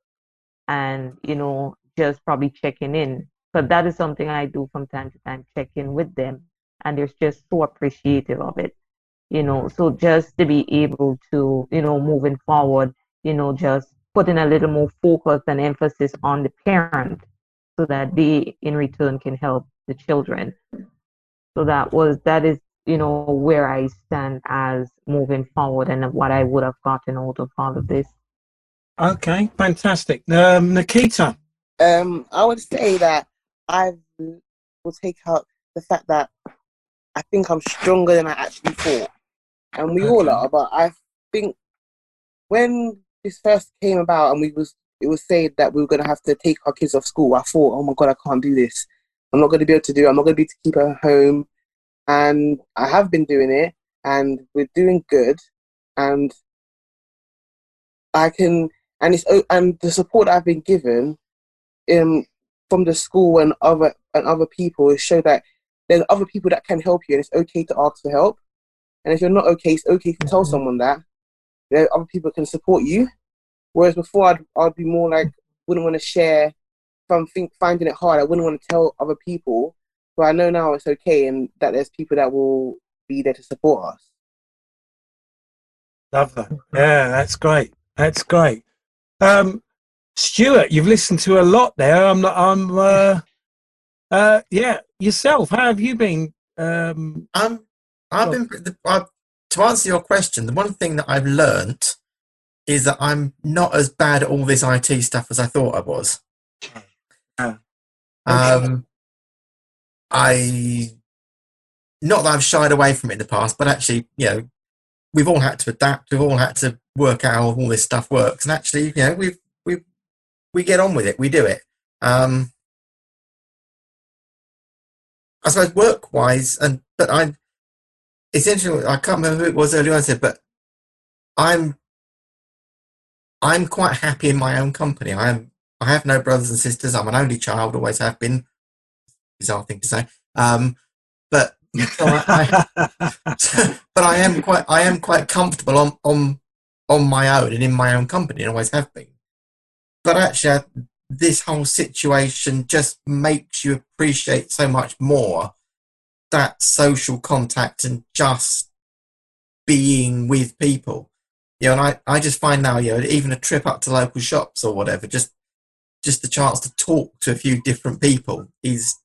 H: And you know just probably checking in. But that is something i do from time to time check in with them and they're just so appreciative of it you know so just to be able to you know moving forward you know just putting a little more focus and emphasis on the parent so that they in return can help the children so that was that is you know where i stand as moving forward and what i would have gotten out of all of this
A: Okay, fantastic. Um, Nikita.
I: Um, I would say that I will take out the fact that I think I'm stronger than I actually thought, and we all are. But I think when this first came about and we was it was said that we were gonna have to take our kids off school, I thought, oh my god, I can't do this. I'm not gonna be able to do. it. I'm not gonna be able to keep her home, and I have been doing it, and we're doing good, and I can and it's and the support I've been given um, from the school and other and other people is show that there's other people that can help you and it's okay to ask for help. And if you're not okay, it's okay to tell someone that. There other people can support you. Whereas before I'd I'd be more like wouldn't want to share if I'm think, finding it hard, I wouldn't want to tell other people. But I know now it's okay and that there's people that will be there to support us.
A: Love that. Yeah, that's great. That's great. Um, Stuart, you've listened to a lot there. I'm not. I'm. Uh, uh, yeah, yourself. How have you been? Um,
L: Um, I've
A: Well-
L: been the, uh, to answer your question. The one thing that I've learnt is that I'm not as bad at all this IT stuff as I thought I was.
A: Ah.
L: Um, I not that I've shied away from it in the past, but actually, you know, we've all had to adapt. We've all had to work out how all this stuff works, and actually, you know, we we we get on with it. We do it. Um, I suppose work wise, and but I, it's interesting. I can't remember who it was earlier. I said, but I'm I'm quite happy in my own company. I am. I have no brothers and sisters. I'm an only child. Always have been. Bizarre thing to say. Um, but so I, I, but I am quite. I am quite comfortable on on on my own and in my own company, and always have been. But actually, this whole situation just makes you appreciate so much more that social contact and just being with people. You know, and I, I just find now, you know, even a trip up to local shops or whatever, just just the chance to talk to a few different people is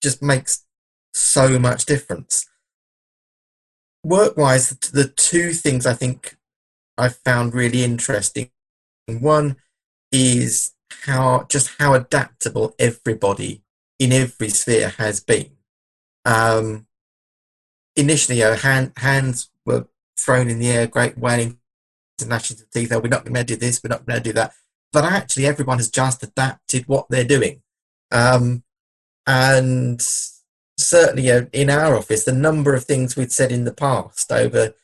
L: just makes so much difference. Work wise, the two things I think I've found really interesting. One is how just how adaptable everybody in every sphere has been. Um, initially, you know, hand, hands were thrown in the air, great wailing international teeth. Oh, we're not going to do this. We're not going to do that. But actually, everyone has just adapted what they're doing. Um, and certainly you know, in our office, the number of things we'd said in the past over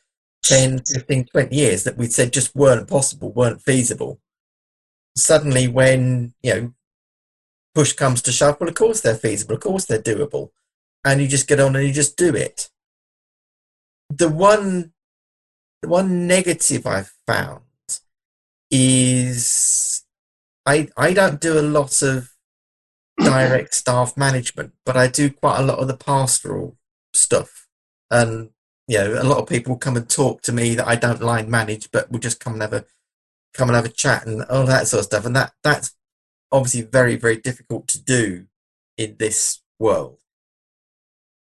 L: 10, 15, 20 years that we'd said just weren't possible, weren't feasible suddenly when you know push comes to shove, well, of course they're feasible, of course they're doable, and you just get on and you just do it. The one, the one negative I've found is I I don't do a lot of direct staff management, but I do quite a lot of the pastoral stuff, and you know a lot of people come and talk to me that I don't line manage, but will just come and have a come and have a chat and all that sort of stuff. And that that's obviously very very difficult to do in this world.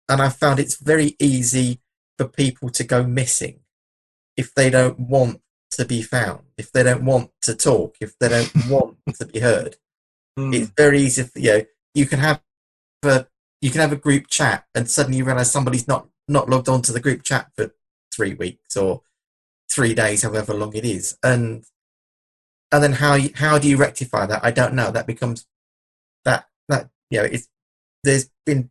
L: And I found it's very easy for people to go missing if they don't want to be found, if they don't want to talk, if they don't want to be heard. Mm. It's very easy. For, you know, you can have a you can have a group chat and suddenly you realize somebody's not not logged onto the group chat for three weeks or three days, however long it is, and and then how you, how do you rectify that? I don't know. That becomes that that you know it's there's been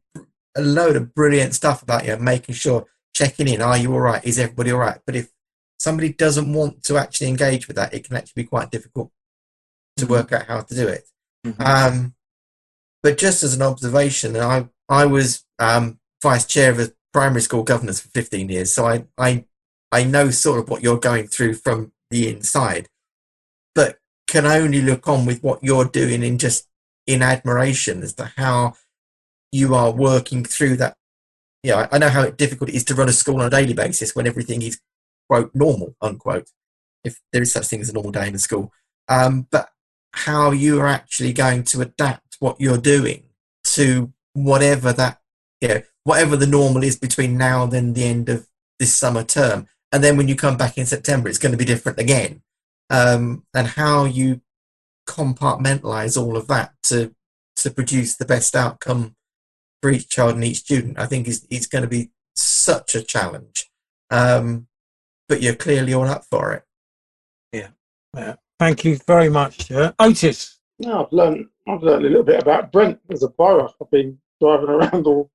L: a load of brilliant stuff about you know making sure checking in. Are you all right? Is everybody all right? But if somebody doesn't want to actually engage with that, it can actually be quite difficult to mm-hmm. work out how to do it. Mm-hmm. Um, but just as an observation, I I was um, vice chair of a primary school governance for 15 years, so I I I know sort of what you're going through from the inside can only look on with what you're doing in just in admiration as to how you are working through that. Yeah, you know, I know how difficult it is to run a school on a daily basis when everything is quote normal unquote, if there is such thing as a normal day in a school. Um, but how you are actually going to adapt what you're doing to whatever that you know whatever the normal is between now and then the end of this summer term and then when you come back in september it's going to be different again um, and how you compartmentalize all of that to to produce the best outcome for each child and each student, I think is is going to be such a challenge. Um, but you're clearly all up for it.
A: Yeah. yeah. Thank you very much, uh, Otis.
J: Yeah, I've learned I've learned a little bit about Brent as a borough. I've been driving around all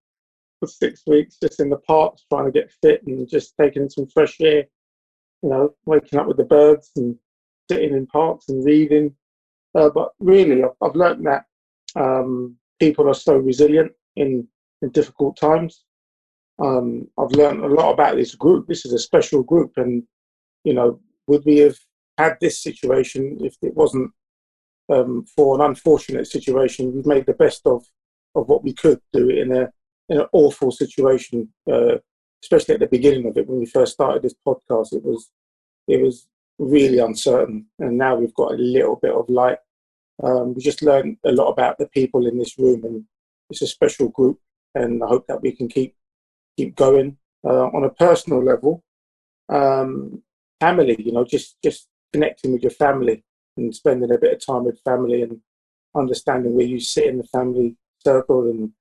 J: for six weeks just in the parks trying to get fit and just taking some fresh air. You know, waking up with the birds and sitting in parks and reading. Uh, but really, I've, I've learned that um, people are so resilient in, in difficult times. Um, I've learned a lot about this group. This is a special group, and you know, would we have had this situation if it wasn't um, for an unfortunate situation? We've made the best of of what we could do in a in an awful situation, uh, especially at the beginning of it when we first started this podcast. It was it was really uncertain, and now we've got a little bit of light. Um, we just learned a lot about the people in this room, and it's a special group, and I hope that we can keep keep going. Uh, on a personal level, um, family, you know, just just connecting with your family and spending a bit of time with family and understanding where you sit in the family circle and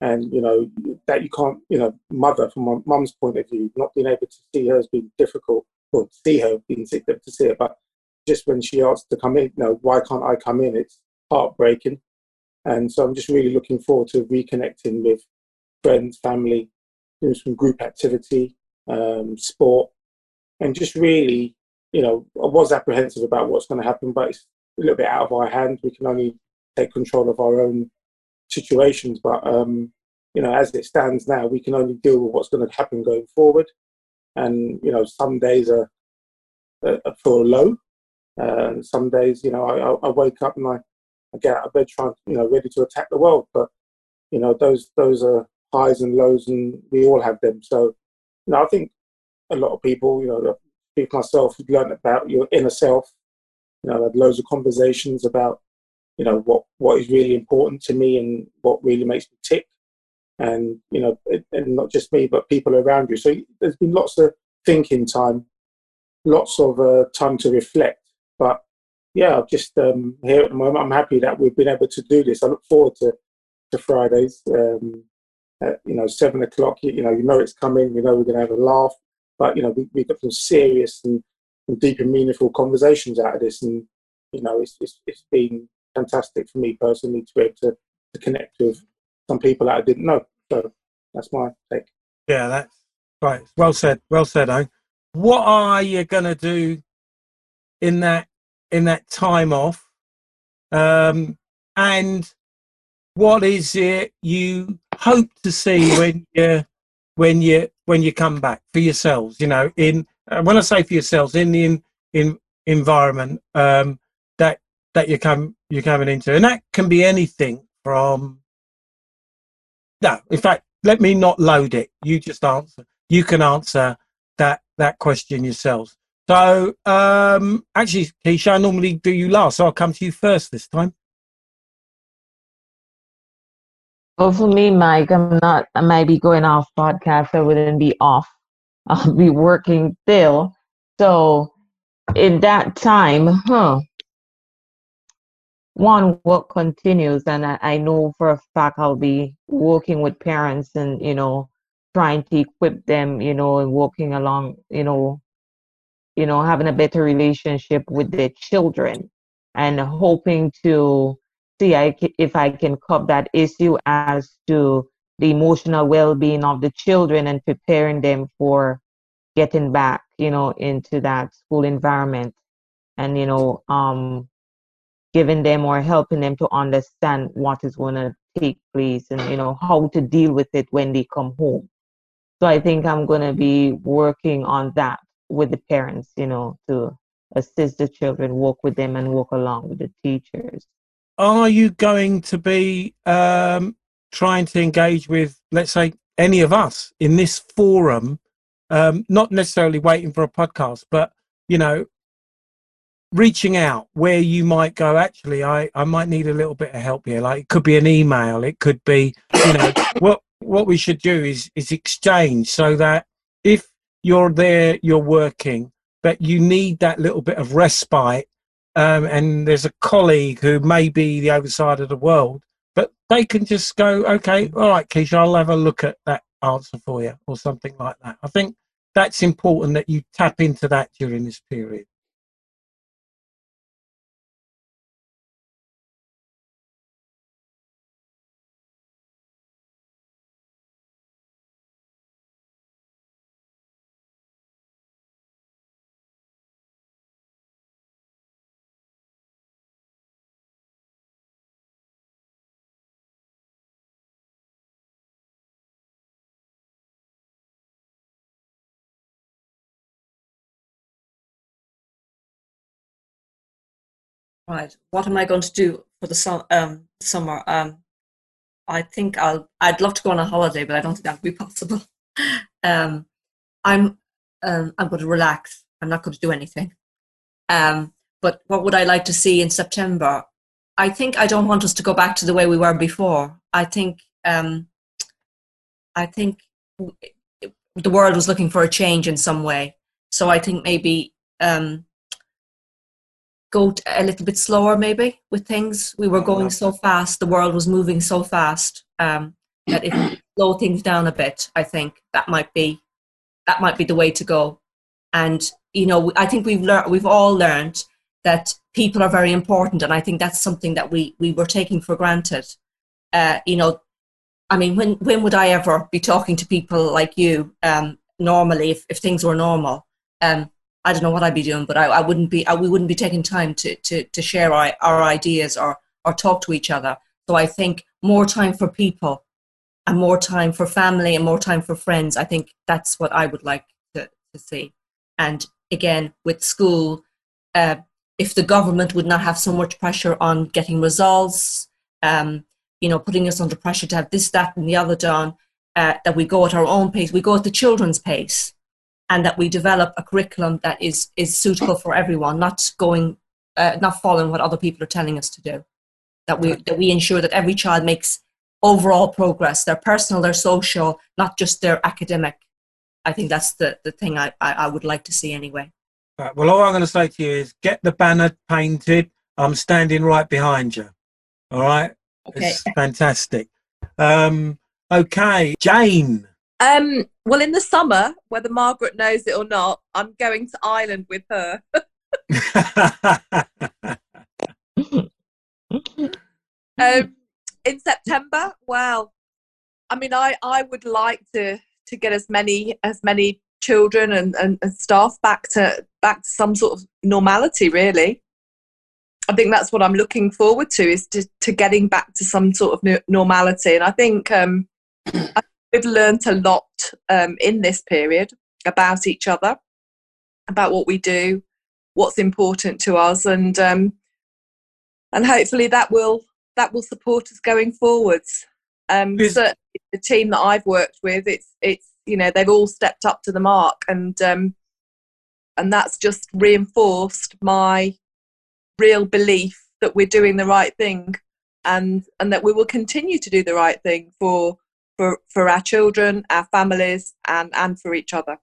J: and you know that you can't, you know, mother from my mum's point of view, not being able to see her has been difficult, or see her being sick to see her, but just when she asked to come in, you know, why can't I come in? It's heartbreaking, and so I'm just really looking forward to reconnecting with friends, family, doing some group activity, um, sport, and just really, you know, I was apprehensive about what's going to happen, but it's a little bit out of our hands. We can only take control of our own situations, but um, you know, as it stands now, we can only deal with what's going to happen going forward. And you know, some days are, are, feel low. Uh, some days, you know, I, I wake up and I, I get out of bed trying, you know, ready to attack the world. But you know, those those are highs and lows, and we all have them. So, you know, I think a lot of people, you know, people myself, have learned about your inner self. You know, I've had loads of conversations about, you know, what what is really important to me and what really makes me tick, and you know, and not just me, but people around you. So there's been lots of thinking time, lots of uh, time to reflect. But yeah, I'm just um, here at the moment. I'm happy that we've been able to do this. I look forward to to Fridays. Um, at, you know, seven o'clock. You, you know, you know it's coming. You know we're going to have a laugh. But you know, we we got some serious and, and deep and meaningful conversations out of this, and you know, it's it's, it's been fantastic for me personally to be able to, to connect with some people that I didn't know. So that's my take.
A: Yeah, that's right. Well said. Well said, eh? What are you to do in that in that time off? Um, and what is it you hope to see when you when you when you come back for yourselves? You know, in uh, when I say for yourselves, in the in, in environment um, that that you come you're coming into, and that can be anything from. No, in fact, let me not load it. You just answer. You can answer that that question yourselves. So, um, actually, Keisha, I normally do you last, so I'll come to you first this time.
H: Well, for me, Mike, I'm not, I might be going off podcast. I wouldn't be off. I'll be working still. So, in that time, huh, one work continues, and I, I know for a fact I'll be working with parents and, you know, trying to equip them, you know, and working along, you know, you know, having a better relationship with their children and hoping to see I, if I can cover that issue as to the emotional well-being of the children and preparing them for getting back, you know, into that school environment. And, you know, um, giving them or helping them to understand what is going to take place and, you know, how to deal with it when they come home. So I think I'm going to be working on that with the parents, you know, to assist the children, work with them and work along with the teachers
A: are you going to be um, trying to engage with, let's say, any of us in this forum? Um, not necessarily waiting for a podcast, but you know, reaching out where you might go. Actually, I I might need a little bit of help here. Like it could be an email, it could be, you know, what what we should do is is exchange so that if you're there, you're working, but you need that little bit of respite um, and there's a colleague who may be the other side of the world, but they can just go, okay, all right, Keisha, I'll have a look at that answer for you, or something like that. I think that's important that you tap into that during this period.
D: Right. What am I going to do for the um, summer? Um, I think I'll. I'd love to go on a holiday, but I don't think that would be possible. um, I'm. Um, I'm going to relax. I'm not going to do anything. Um, but what would I like to see in September? I think I don't want us to go back to the way we were before. I think. Um, I think the world was looking for a change in some way. So I think maybe um, go a little bit slower maybe with things we were going so fast the world was moving so fast um, that if we slow things down a bit, I think that might be that might be the way to go. And you know, I think we've learned we've all learned that people are very important, and I think that's something that we we were taking for granted. Uh, you know, I mean, when when would I ever be talking to people like you um, normally if, if things were normal? Um, I don't know what I'd be doing, but I, I wouldn't be. I, we wouldn't be taking time to to to share our, our ideas or or talk to each other. So I think more time for people, and more time for family, and more time for friends. I think that's what I would like to to see. And again, with school, uh, if the government would not have so much pressure on getting results, um, you know, putting us under pressure to have this, that, and the other done, uh, that we go at our own pace, we go at the children's pace and that we develop a curriculum that is is suitable for everyone, not going, uh, not following what other people are telling us to do. That we that we ensure that every child makes overall progress, their personal, their social, not just their academic. I think that's the the thing I I, I would like to see anyway.
A: Right, well, all I'm going to say to you is get the banner painted. I'm standing right behind you. All right.
D: Okay.
A: It's fantastic. Um, okay, Jane.
B: Um, well, in the summer, whether Margaret knows it or not, I'm going to Ireland with her. um, in September, well, I mean, I, I would like to to get as many as many children and, and, and staff back to back to some sort of normality. Really, I think that's what I'm looking forward to is to, to getting back to some sort of normality. And I think um, I we've learnt a lot um, in this period about each other, about what we do, what's important to us, and um, and hopefully that will that will support us going forwards. Um, certainly, the team that I've worked with, it's it's you know they've all stepped up to the mark, and um, and that's just reinforced my real belief that we're doing the right thing, and and that we will continue to do the right thing for for, for our children, our families, and, and for each other.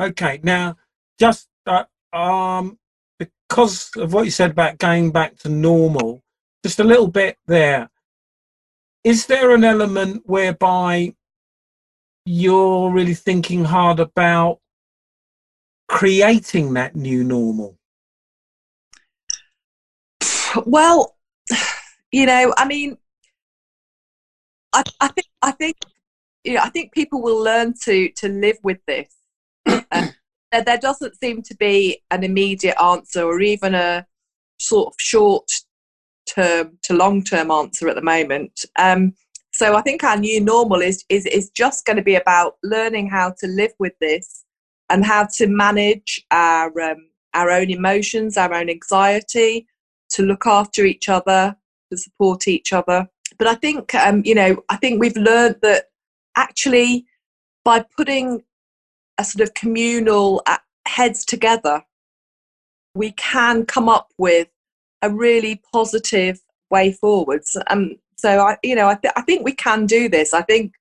A: Okay, now just uh, um, because of what you said about going back to normal, just a little bit there. Is there an element whereby you're really thinking hard about creating that new normal?
B: Well, you know, I mean, I, I think I think you know, I think people will learn to to live with this. There, there doesn't seem to be an immediate answer or even a sort of short term to long term answer at the moment. Um, so I think our new normal is is is just going to be about learning how to live with this and how to manage our um, our own emotions, our own anxiety, to look after each other, to support each other. But I think, um, you know, I think we've learned that actually by putting a sort of communal uh, heads together, we can come up with a really positive way forwards. Um, so I, you know, I, th- I think we can do this. I think,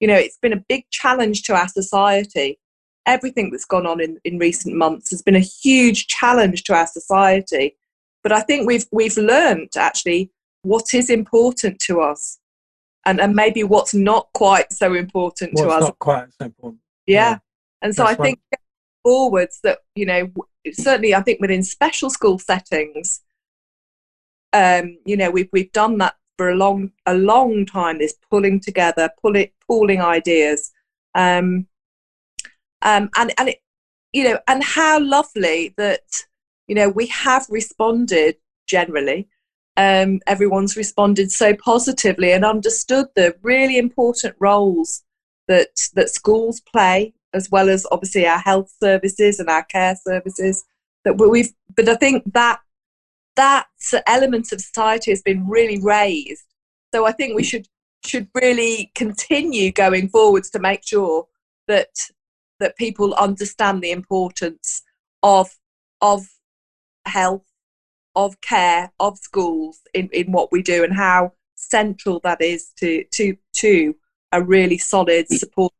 B: you know, it's been a big challenge to our society. Everything that's gone on in, in recent months has been a huge challenge to our society. But I think we've we've learned actually what is important to us and, and maybe what's not quite so important
A: what's
B: to us.
A: Not quite so important.
B: Yeah. yeah. And so
A: That's
B: I think forwards that, you know, certainly I think within special school settings, um, you know, we've, we've done that for a long, a long time, this pulling together, pull it, pooling ideas. Um, um, and, and it, you know, and how lovely that, you know, we have responded generally um, everyone's responded so positively and understood the really important roles that that schools play, as well as obviously our health services and our care services. That we've, but I think that that element of society has been really raised. So I think we should should really continue going forwards to make sure that that people understand the importance of of health of care of schools in, in what we do and how central that is to to to a really solid support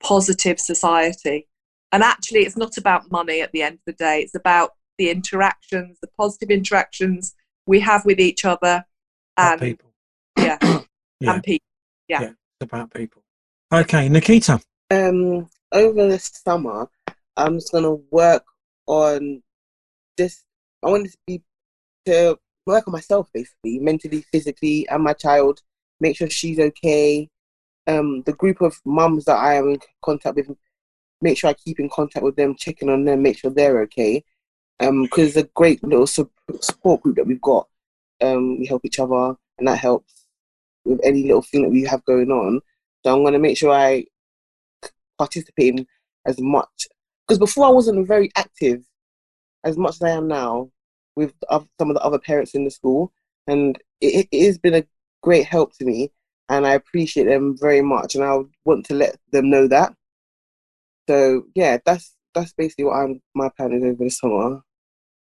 B: positive society and actually it's not about money at the end of the day it's about the interactions the positive interactions we have with each other and
A: people
B: yeah,
A: yeah.
B: and people yeah. yeah.
A: about people. Okay, Nikita.
I: Um, over the summer, I'm just gonna work on this. I want to be to work on myself basically, mentally, physically, and my child. Make sure she's okay. Um, the group of mums that I am in contact with, make sure I keep in contact with them, checking on them, make sure they're okay. Um, because it's a great little su- support group that we've got. Um, we help each other, and that helps with any little thing that we have going on. So I'm gonna make sure I participate in as much because before I wasn't very active as much as I am now with some of the other parents in the school, and it, it has been a great help to me, and I appreciate them very much, and I want to let them know that. So yeah, that's that's basically what I'm my plan is over the summer.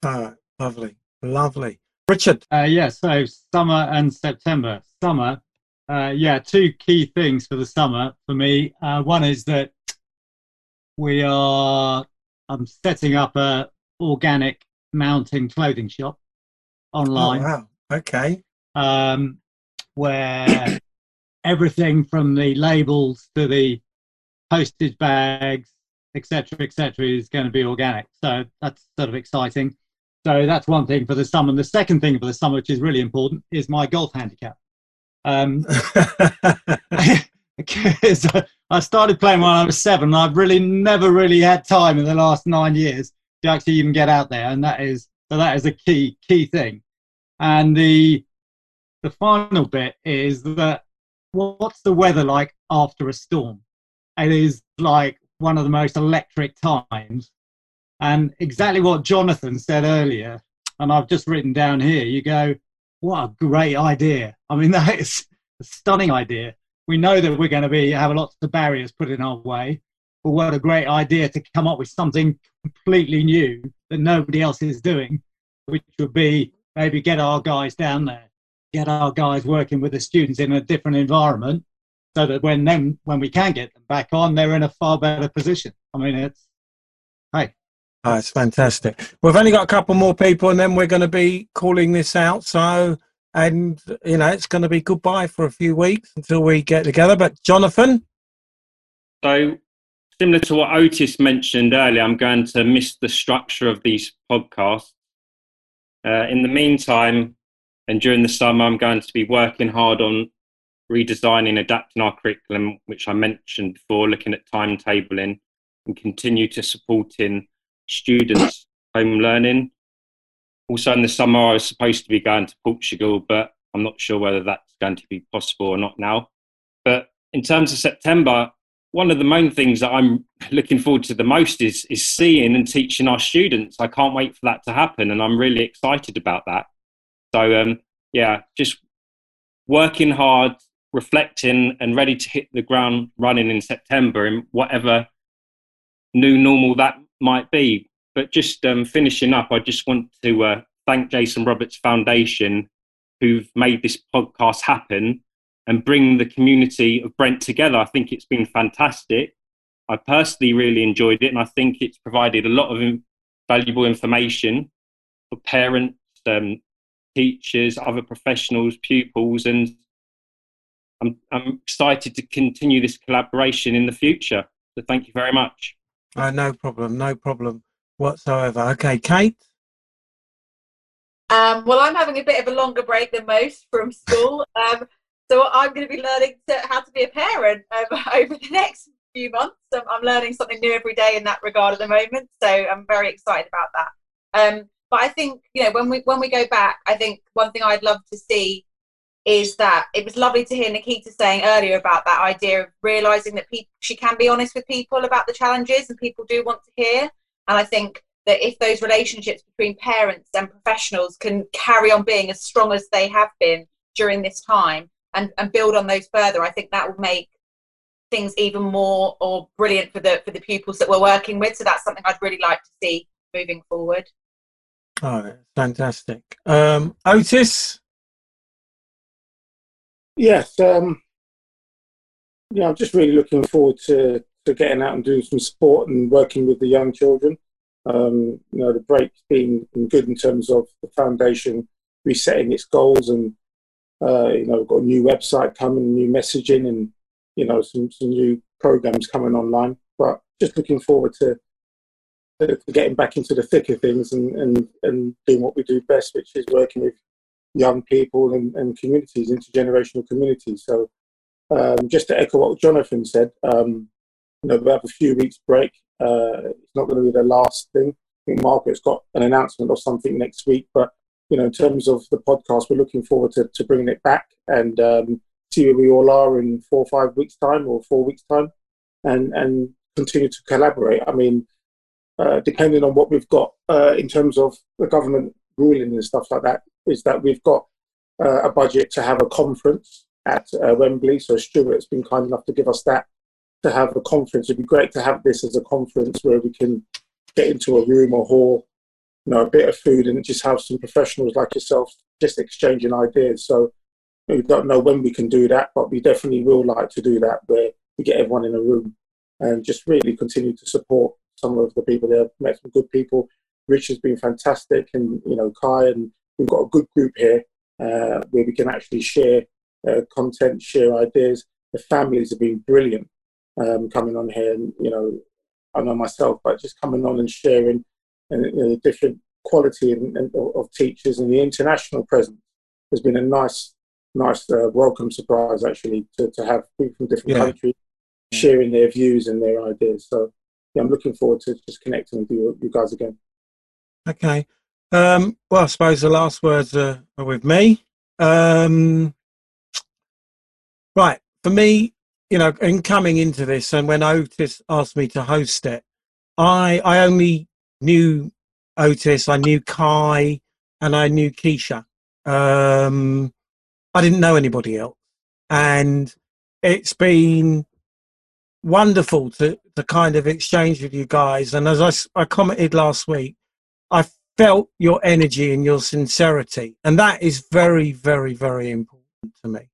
A: Oh, lovely, lovely. Richard.
K: Uh, yeah, so summer and September. Summer, uh, yeah, two key things for the summer for me. Uh, one is that we are I'm setting up a organic mountain clothing shop online.
A: Oh, wow. Okay.
K: Um, where everything from the labels to the postage bags, etc., etc., is going to be organic. So that's sort of exciting. So that's one thing for the summer. And the second thing for the summer, which is really important, is my golf handicap. Um, I started playing when I was seven. And I've really never really had time in the last nine years to actually even get out there, and that is so that is a key key thing. And the the final bit is that what's the weather like after a storm? It is like one of the most electric times, and exactly what Jonathan said earlier. And I've just written down here. You go, what a great idea! I mean, that is a stunning idea we know that we're going to be have lots of barriers put in our way. But what a great idea to come up with something completely new that nobody else is doing, which would be maybe get our guys down there, get our guys working with the students in a different environment, so that when then when we can get them back on, they're in a far better position. I mean, it's hey.
A: Oh, it's fantastic. We've only got a couple more people, and then we're going to be calling this out. So and you know it's going to be goodbye for a few weeks until we get together. But Jonathan,
E: so similar to what Otis mentioned earlier, I'm going to miss the structure of these podcasts. Uh, in the meantime, and during the summer, I'm going to be working hard on redesigning, adapting our curriculum, which I mentioned before, looking at timetabling, and continue to supporting students' home learning also in the summer, I was supposed to be going to Portugal, but I'm not sure whether that's going to be possible or not now. But in terms of September, one of the main things that I'm looking forward to the most is is seeing and teaching our students. I can't wait for that to happen, and I'm really excited about that. So um, yeah, just working hard, reflecting, and ready to hit the ground running in September in whatever new normal that might be. But just um, finishing up, I just want to uh, thank Jason Roberts Foundation, who've made this podcast happen and bring the community of Brent together. I think it's been fantastic. I personally really enjoyed it, and I think it's provided a lot of valuable information for parents, um, teachers, other professionals, pupils, and I'm, I'm excited to continue this collaboration in the future. So thank you very much.
A: Uh, no problem, no problem whatsoever. Okay, Kate.
F: Um, well, I'm having a bit of a longer break than most from school, um, so I'm going to be learning to, how to be a parent um, over the next few months. Um, I'm learning something new every day in that regard at the moment, so I'm very excited about that. Um, but I think you know when we when we go back, I think one thing I'd love to see is that it was lovely to hear Nikita saying earlier about that idea of realizing that people she can be honest with people about the challenges and people do want to hear and I think that if those relationships between parents and professionals can carry on being as strong as they have been during this time and, and build on those further, I think that will make things even more or brilliant for the for the pupils that we're working with. So that's something I'd really like to see moving forward.
A: Oh, fantastic. Um, Otis?
J: Yes. Um, yeah, I'm just really looking forward to to getting out and doing some sport and working with the young children. Um, you know, the break's been, been good in terms of the foundation resetting its goals, and uh, you know, we've got a new website coming, new messaging, and you know, some, some new programs coming online. But just looking forward to, to getting back into the thick of things and, and, and doing what we do best, which is working with young people and, and communities, intergenerational communities. So um, just to echo what Jonathan said, um, you know, we have a few weeks break. Uh, it's not going to be the last thing. I think Margaret's got an announcement or something next week, but you know, in terms of the podcast, we're looking forward to, to bringing it back and um, see where we all are in four or five weeks' time or four weeks' time, and and continue to collaborate. I mean, uh, depending on what we've got uh, in terms of the government ruling and stuff like that, is that we've got uh, a budget to have a conference at uh, Wembley. So Stuart's been kind enough to give us that to have a conference. It'd be great to have this as a conference where we can get into a room or hall, you know, a bit of food and just have some professionals like yourself just exchanging ideas. So we don't know when we can do that, but we definitely will like to do that where we get everyone in a room and just really continue to support some of the people there. I've met some good people. Rich has been fantastic, and you know Kai, and we've got a good group here uh, where we can actually share uh, content, share ideas. The families have been brilliant um, coming on here, and you know I know myself, but just coming on and sharing and you know, the different quality and, and, of teachers and the international presence has been a nice nice uh, welcome surprise actually to, to have people from different yeah. countries sharing their views and their ideas. So yeah, I'm looking forward to just connecting with you, you guys again.
A: Okay. Um, well, I suppose the last words are, are with me. Um, right. For me, you know, in coming into this and when Otis asked me to host it, I, I only knew Otis, I knew Kai, and I knew Keisha. Um, I didn't know anybody else. And it's been wonderful to, to kind of exchange with you guys. And as I, I commented last week, I felt your energy and your sincerity. And that is very, very, very important to me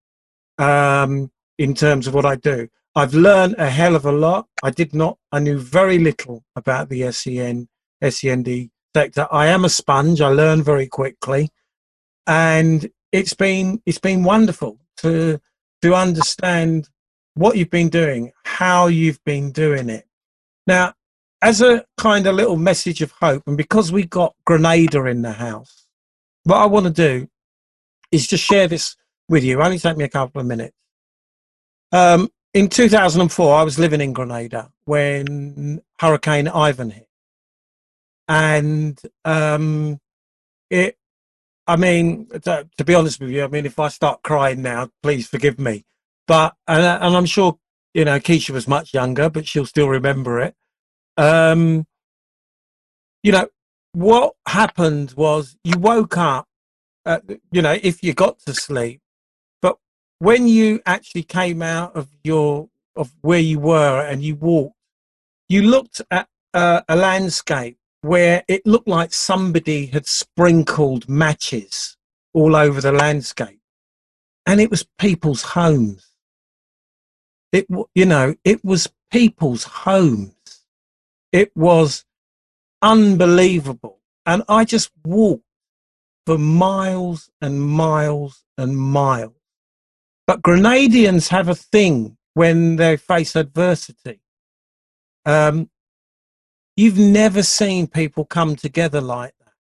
A: um, in terms of what I do. I've learned a hell of a lot. I did not, I knew very little about the SEN, SEND sector. I am a sponge. I learn very quickly. And it's been it's been wonderful to to understand what you've been doing, how you've been doing it. Now, as a kind of little message of hope, and because we got Grenada in the house, what I want to do is just share this with you. It Only take me a couple of minutes. Um, in 2004, I was living in Grenada when Hurricane Ivan hit, and um, it I mean, to, to, be honest with you, I mean, if I start crying now, please forgive me. But and, and I'm sure you know Keisha was much younger, but she'll still remember it. Um, you know what happened was you woke up. Uh, you know, if you got to sleep, but when you actually came out of your of where you were and you walked, you looked at uh, a landscape where it looked like somebody had sprinkled matches all over the landscape. And it was people's homes. It you know it was people's homes. It was unbelievable. And i just walked for miles and miles and miles. But grenadians have a thing when they face adversity. Um, You've never seen people come together like that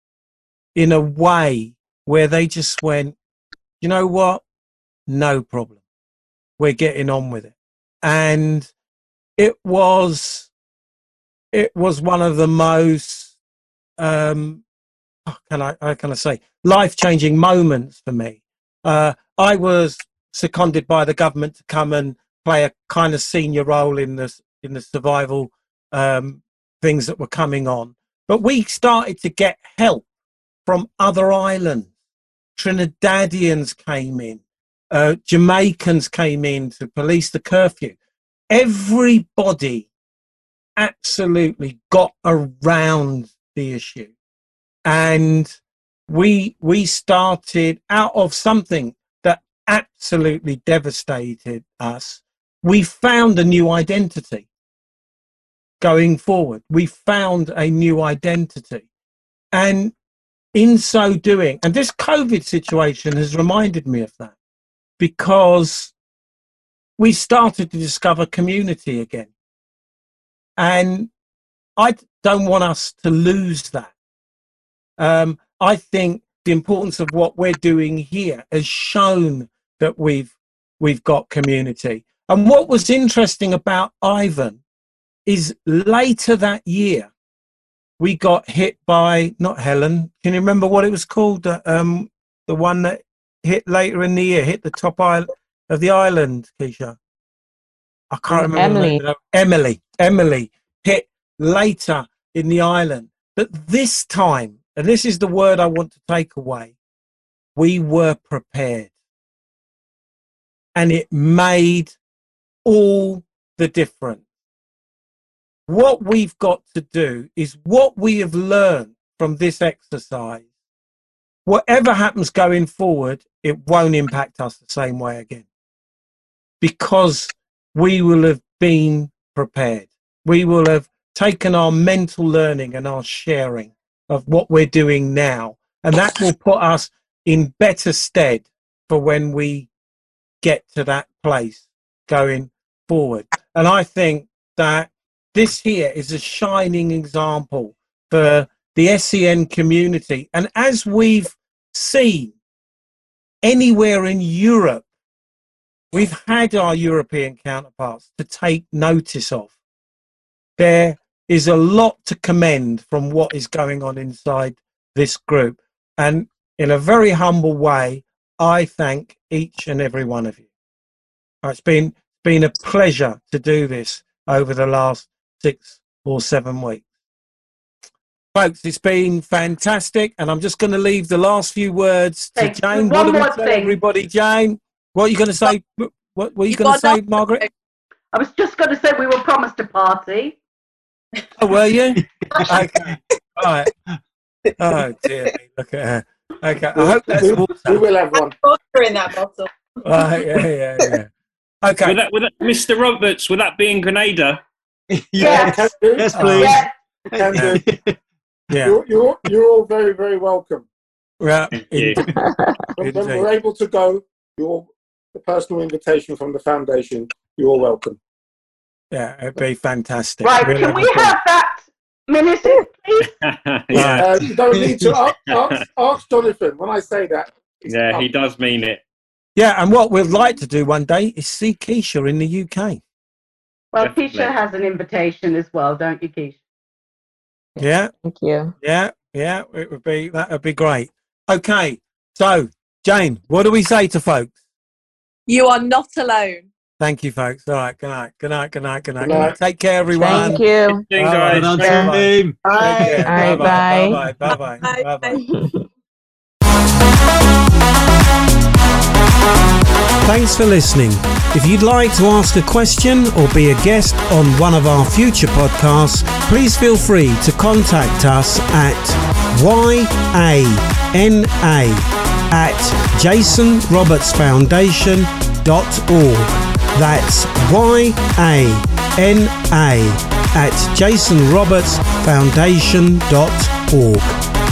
A: in a way where they just went, you know what? No problem. We're getting on with it. And it was, it was one of the most, um, can I, how can I say, life changing moments for me. Uh, I was seconded by the government to come and play a kind of senior role in the in the survival um, things that were coming on. But we started to get help from other islands. Trinidadians came in, uh, Jamaicans came in to police the curfew. Everybody absolutely got around the issue. And we, we started out of something that absolutely devastated us. We found a new identity going forward. We found a new identity. And in so doing, and this COVID situation has reminded me of that because we started to discover community again. And I don't want us to lose that. Um, I think the importance of what we're doing here has shown that we've we've got community. And what was interesting about Ivan is later that year we got hit by not Helen. Can you remember what it was called? The, um, the one that hit later in the year, hit the top island of the island, Keisha. I can't remember.
H: Emily.
A: the name. Emily. Emily hit later in the island. But this time, and this is the word I want to take away, we were prepared. And it made all the difference. What we've got to do is what we have learned from this exercise. Whatever happens going forward, it won't impact us the same way again because we will have been prepared. We will have taken our mental learning and our sharing of what we're doing now, and that will put us in better stead for when we get to that place going forward. And I think that this here is a shining example for the SEN community. And as we've seen anywhere in Europe, we've had our European counterparts to take notice of. There is a lot to commend from what is going on inside this group. And in a very humble way, I thank each and every one of you. Uh, it's been been a pleasure to do this over the last six or seven weeks. Folks, it's been fantastic, and I'm just going to leave the last few words to
G: Thank you.
A: Jane.
G: One
A: What do we
G: more
A: tell
G: thing.
A: everybody, Jane? What are you going to say? What, what were you
B: You
A: going to say, Margaret?
G: I was just going to say we were promised a party.
A: Oh, were you? okay. All right. Oh, dear. me. Look at her. Okay. I hope that's
J: we,
A: water.
J: we will have one.
F: Water in that bottle.
A: Right, yeah, yeah, yeah. Okay.
E: With that, with that, Mr. Roberts, would that be in Grenada?
G: Yes.
J: Can.
K: Yes, please.
G: Yeah.
J: Can do.
A: Yeah.
J: You're, you're, you're all very, very welcome.
A: Yeah.
E: Thank.
J: When, when
A: Indeed.
J: we're able to go, you're the personal invitation from the foundation. You're all welcome.
A: Yeah, it'd be fantastic.
G: Right,
A: Really
G: can we
A: would
G: have that minute, please?
E: yeah,
J: Uh, you don't need to ask, ask, ask Jonathan when I say that. it's
E: yeah, he does mean it.
A: Yeah, and what we'd like to do one day is see Keisha in the UK.
G: Well,
E: Definitely.
G: Keisha has an invitation as well, don't you, Keisha?
A: Yeah,
H: Thank you.
A: yeah, yeah. It would be that would be great. Okay, so Jane, what do we say to folks?
B: You are not alone.
A: Thank you, folks. All right, good night, good night, good night, good night.
J: Good
A: Good night.
J: night.
A: Take care, everyone.
H: Thank you.
E: Good
A: Bye-bye.
E: guys.
K: Well done,
A: Thank you.
K: team.
A: Take care.
H: All right,
A: Bye-bye,
H: bye.
A: Bye-bye. Bye-bye.
B: Bye.
A: Thanks for listening. If you'd like to ask a question or be a guest on one of our future podcasts, please feel free to contact us at yana at jasonrobertsfoundation.org. That's yana at jasonrobertsfoundation.org.